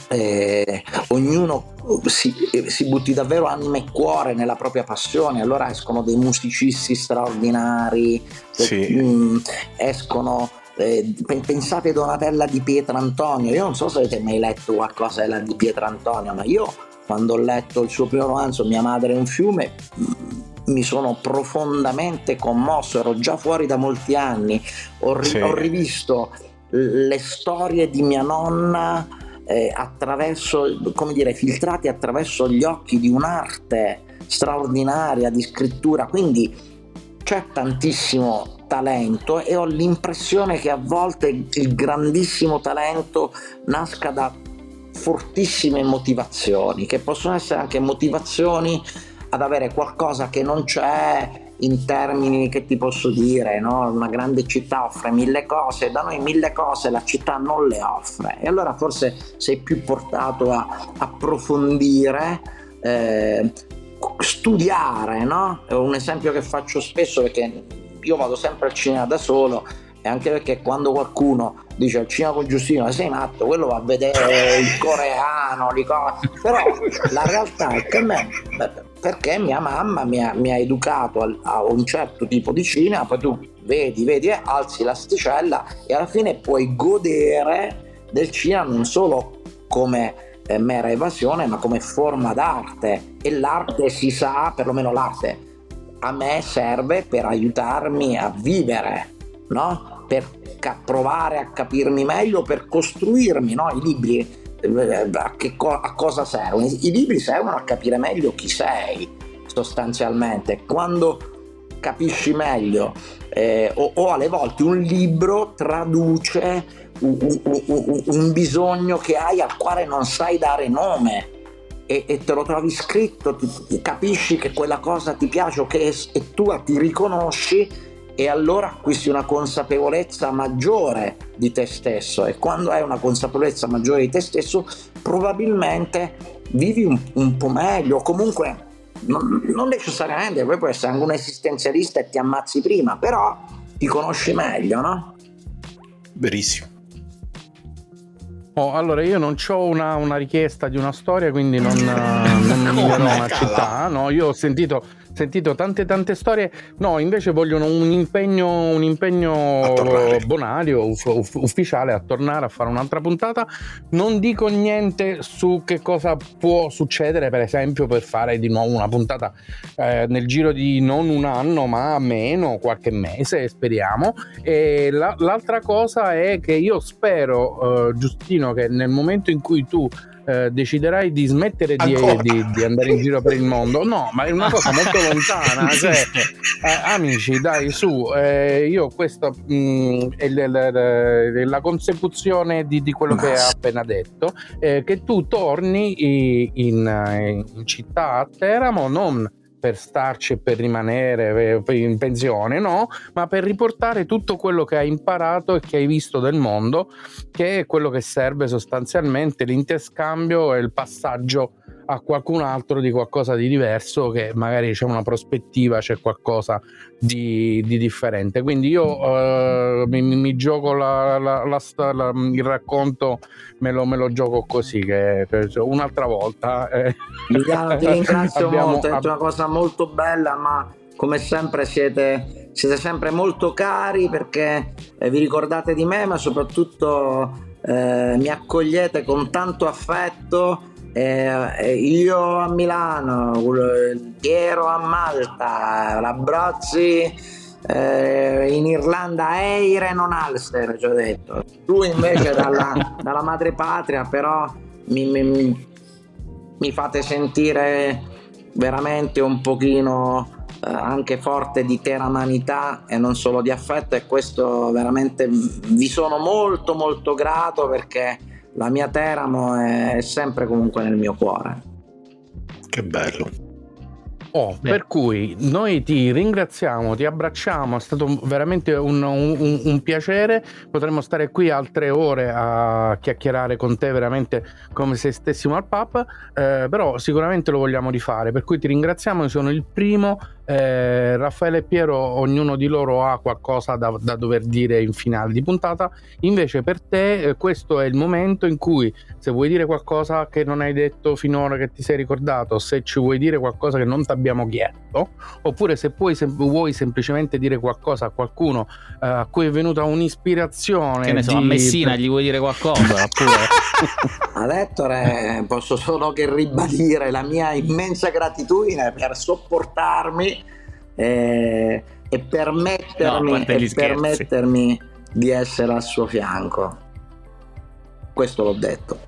eh, ognuno si, si, butti davvero anima e cuore nella propria passione, allora escono dei musicisti straordinari, sì. mh, mm, escono eh, pensate Donatella di Pietrantonio, io non so se avete mai letto qualcosa della di Pietrantonio, ma io quando ho letto il suo primo romanzo Mia madre è un fiume mm, mi sono profondamente commosso, ero già fuori da molti anni, ho, ri- sì. ho rivisto le storie di mia nonna eh, attraverso, come dire, filtrati attraverso gli occhi di un'arte straordinaria di scrittura, quindi c'è tantissimo talento e ho l'impressione che a volte il grandissimo talento nasca da fortissime motivazioni, che possono essere anche motivazioni ad avere qualcosa che non c'è in termini che ti posso dire, no? una grande città offre mille cose, da noi mille cose la città non le offre e allora forse sei più portato a approfondire, eh, studiare, no? È un esempio che faccio spesso perché io vado sempre al cinema da solo e anche perché quando qualcuno dice al cinema con Giustino sei matto quello va a vedere il coreano però la realtà è che a me perché mia mamma mi ha, mi ha educato a, a, un certo tipo di cinema poi tu vedi vedi alzi l'asticella e alla fine puoi godere del cinema non solo come eh, mera evasione ma come forma d'arte e l'arte si sa perlomeno l'arte a me serve per aiutarmi a vivere no? per ca- provare a capirmi meglio, per costruirmi no? i libri. Eh, a, co- a cosa servono? I libri servono a capire meglio chi sei, sostanzialmente. Quando capisci meglio, eh, o, o, alle volte un libro traduce un, un, un, bisogno che hai al quale non sai dare nome. E, e te lo trovi scritto, ti, capisci che quella cosa ti piace o che e tu ti riconosci e allora acquisti una consapevolezza maggiore di te stesso e quando hai una consapevolezza maggiore di te stesso probabilmente vivi un, un po' meglio comunque non, non, necessariamente poi puoi essere anche un esistenzialista e ti ammazzi prima però ti conosci meglio no? Verissimo Oh, allora io non ho una, una, richiesta di una storia, quindi non, non migliorerò una città. No, io ho sentito sentito tante tante storie. No, invece vogliono un impegno, un impegno bonario, uff, ufficiale a tornare a fare un'altra puntata. Non dico niente su che cosa può succedere, per esempio, per fare di nuovo una puntata eh, nel giro di non un anno, ma meno, qualche mese, speriamo. E la, l'altra cosa è che io spero, eh, Giustino, che nel momento in cui tu eh, deciderai di smettere di, di, di, andare in giro per il mondo, no, ma è una cosa molto lontana. Cioè, eh, amici, dai, su, eh, io questo mh, mm, è la, la, la, consecuzione di, di quello che hai appena detto, eh, che tu torni in, in città a Teramo non per starci e per rimanere in pensione, no, ma per riportare tutto quello che hai imparato e che hai visto del mondo, che è quello che serve sostanzialmente l'interscambio e il passaggio a qualcun altro di qualcosa di diverso che magari c'è una prospettiva, c'è qualcosa di, di differente. Quindi io uh, mi, mi, gioco la, la, la, il racconto, me lo, me lo, gioco così, che, che un'altra volta. Eh. Milano, ti ringrazio abbiamo, molto, è una cosa molto bella, ma come sempre siete, siete sempre molto cari perché eh, vi ricordate di me, ma soprattutto eh, mi accogliete con tanto affetto eh, io a Milano, Piero a Malta, Labrozzi eh, in Irlanda Eire non Ulster, ci ho detto. Tu invece dalla, dalla madrepatria però mi, mi, mi, fate sentire veramente un pochino eh, anche forte di teramanità e non solo di affetto e questo veramente vi sono molto molto grato perché la mia Teramo è sempre comunque nel mio cuore. Che bello. Oh, per cui noi ti ringraziamo, ti abbracciamo, è stato veramente un, un, un, piacere, potremmo stare qui altre ore a chiacchierare con te veramente come se stessimo al pub, eh, però sicuramente lo vogliamo rifare, per cui ti ringraziamo, io sono il primo eh, Raffaele e Piero, ognuno di loro ha qualcosa da, da, dover dire in finale di puntata. Invece, per te, eh, questo è il momento in cui, se vuoi dire qualcosa che non hai detto finora, che ti sei ricordato, se ci vuoi dire qualcosa che non ti abbiamo chiesto, oppure se, puoi, se vuoi semplicemente dire qualcosa a qualcuno eh, a cui è venuta un'ispirazione. Che ne so, di... a Messina gli vuoi dire qualcosa? Ad Ettore posso solo che ribadire la mia immensa gratitudine per sopportarmi e, e permettermi, no, e permettermi di essere al suo fianco. Questo l'ho detto.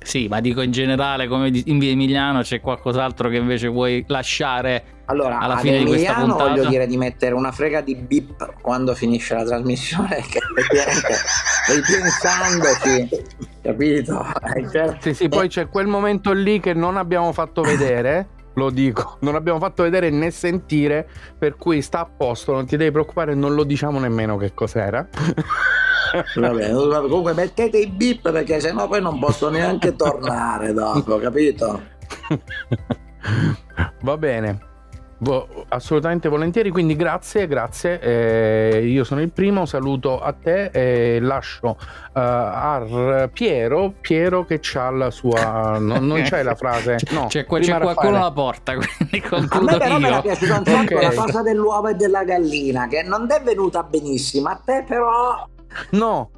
Sì, ma dico in generale, come in via Emiliano, c'è qualcos'altro che invece vuoi lasciare allora, alla fine di questa puntata? voglio dire di mettere una frega di bip quando finisce la trasmissione, che ripensandoci, capito? Certo. Sì, sì, poi c'è quel momento lì che non abbiamo fatto vedere lo dico, non abbiamo fatto vedere né sentire, per cui sta a posto, non ti devi preoccupare, non lo diciamo nemmeno che cos'era. Vabbè, comunque mettete i bip perché sennò poi non posso neanche tornare dopo, capito? Va bene. Assolutamente volentieri, quindi grazie, grazie. Eh, io sono il primo, saluto a te e lascio uh, a Piero, Piero che c'ha la sua... No, non c'è la frase, no. C'è, c'è qualcuno alla porta, quindi concludo A me però io. me piaciuta un sacco okay. la cosa dell'uovo e della gallina, che non è venuta benissimo, a te però... No,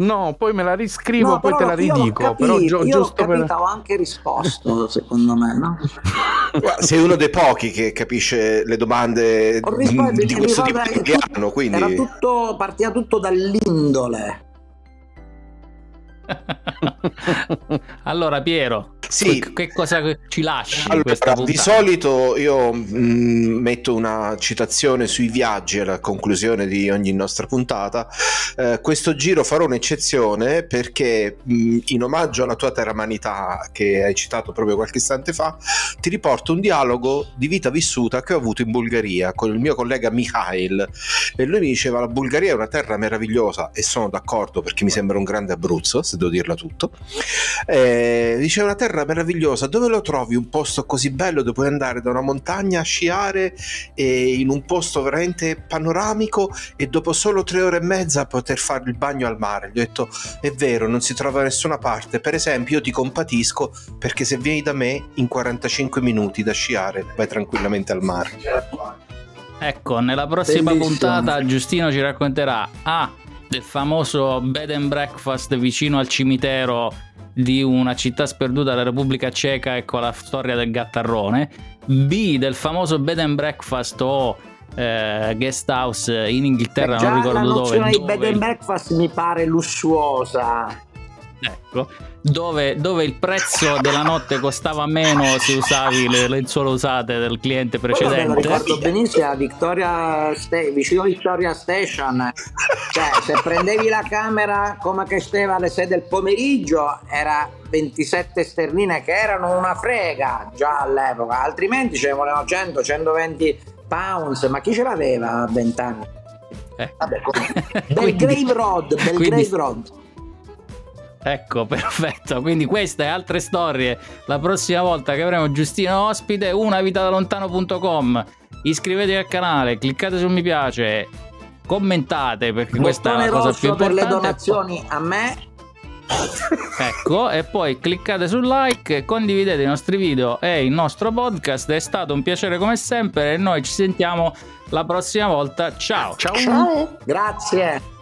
No, poi me la riscrivo, no, poi te la ridico. Però gi- giusto per... ho anche risposto, secondo me, no? Sei uno dei pochi che capisce le domande di, di questo tipo di piano, quindi... Era tutto, partiva tutto dall'indole. allora, Piero, Sì. Che, che cosa ci lasci allora, Di solito io mh, mm, metto una citazione sui viaggi alla conclusione di ogni nostra puntata. Eh, questo giro farò un'eccezione perché mh, mm, in omaggio alla tua terramanità che hai citato proprio qualche istante fa, ti riporto un dialogo di vita vissuta che ho avuto in Bulgaria con il mio collega Mikhail e lui mi diceva la Bulgaria è una terra meravigliosa e sono d'accordo perché mi sembra un grande Abruzzo, se devo dirla tutto. Eh, dice una terra meravigliosa, dove lo trovi un posto così bello dove puoi andare da una montagna a sciare e in un posto veramente panoramico e dopo solo tre ore e mezza poter fare il bagno al mare. Gli ho detto è vero, non si trova da nessuna parte. Per esempio io ti compatisco perché se vieni da me in 45 minuti da sciare vai tranquillamente al mare. Ecco, nella prossima Bellissimo. puntata Giustino ci racconterà A del famoso bed and breakfast vicino al cimitero di una città sperduta della Repubblica Ceca e con la storia del gattarrone, B del famoso bed and breakfast o eh, guest house in Inghilterra, Beh, non ricordo dove. La nozione di bed and breakfast mi pare lussuosa. Ecco, dove, dove, il prezzo della notte costava meno se usavi le lenzuola usate del cliente precedente. Lo ricordo benissimo, Victoria St- vicino Victoria Station, cioè se prendevi la camera come che stava alle 6 del pomeriggio era 27 sterline che erano una frega già all'epoca, altrimenti ce ne volevano 100, 120 pounds, ma chi ce l'aveva a 20 anni? Eh. Vabbè, Belgrave Road, Belgrave quindi... Road. Ecco, perfetto. Quindi queste e altre storie la prossima volta che avremo Giustino ospite, unavitadalontano.com. Iscrivetevi al canale, cliccate su mi piace, commentate perché Bottone questa è la cosa più importante. per le donazioni a me. ecco, e poi cliccate sul like, condividete i nostri video e il nostro podcast. È stato un piacere come sempre e noi ci sentiamo la prossima volta. Ciao. Ciao. Ciao. Grazie.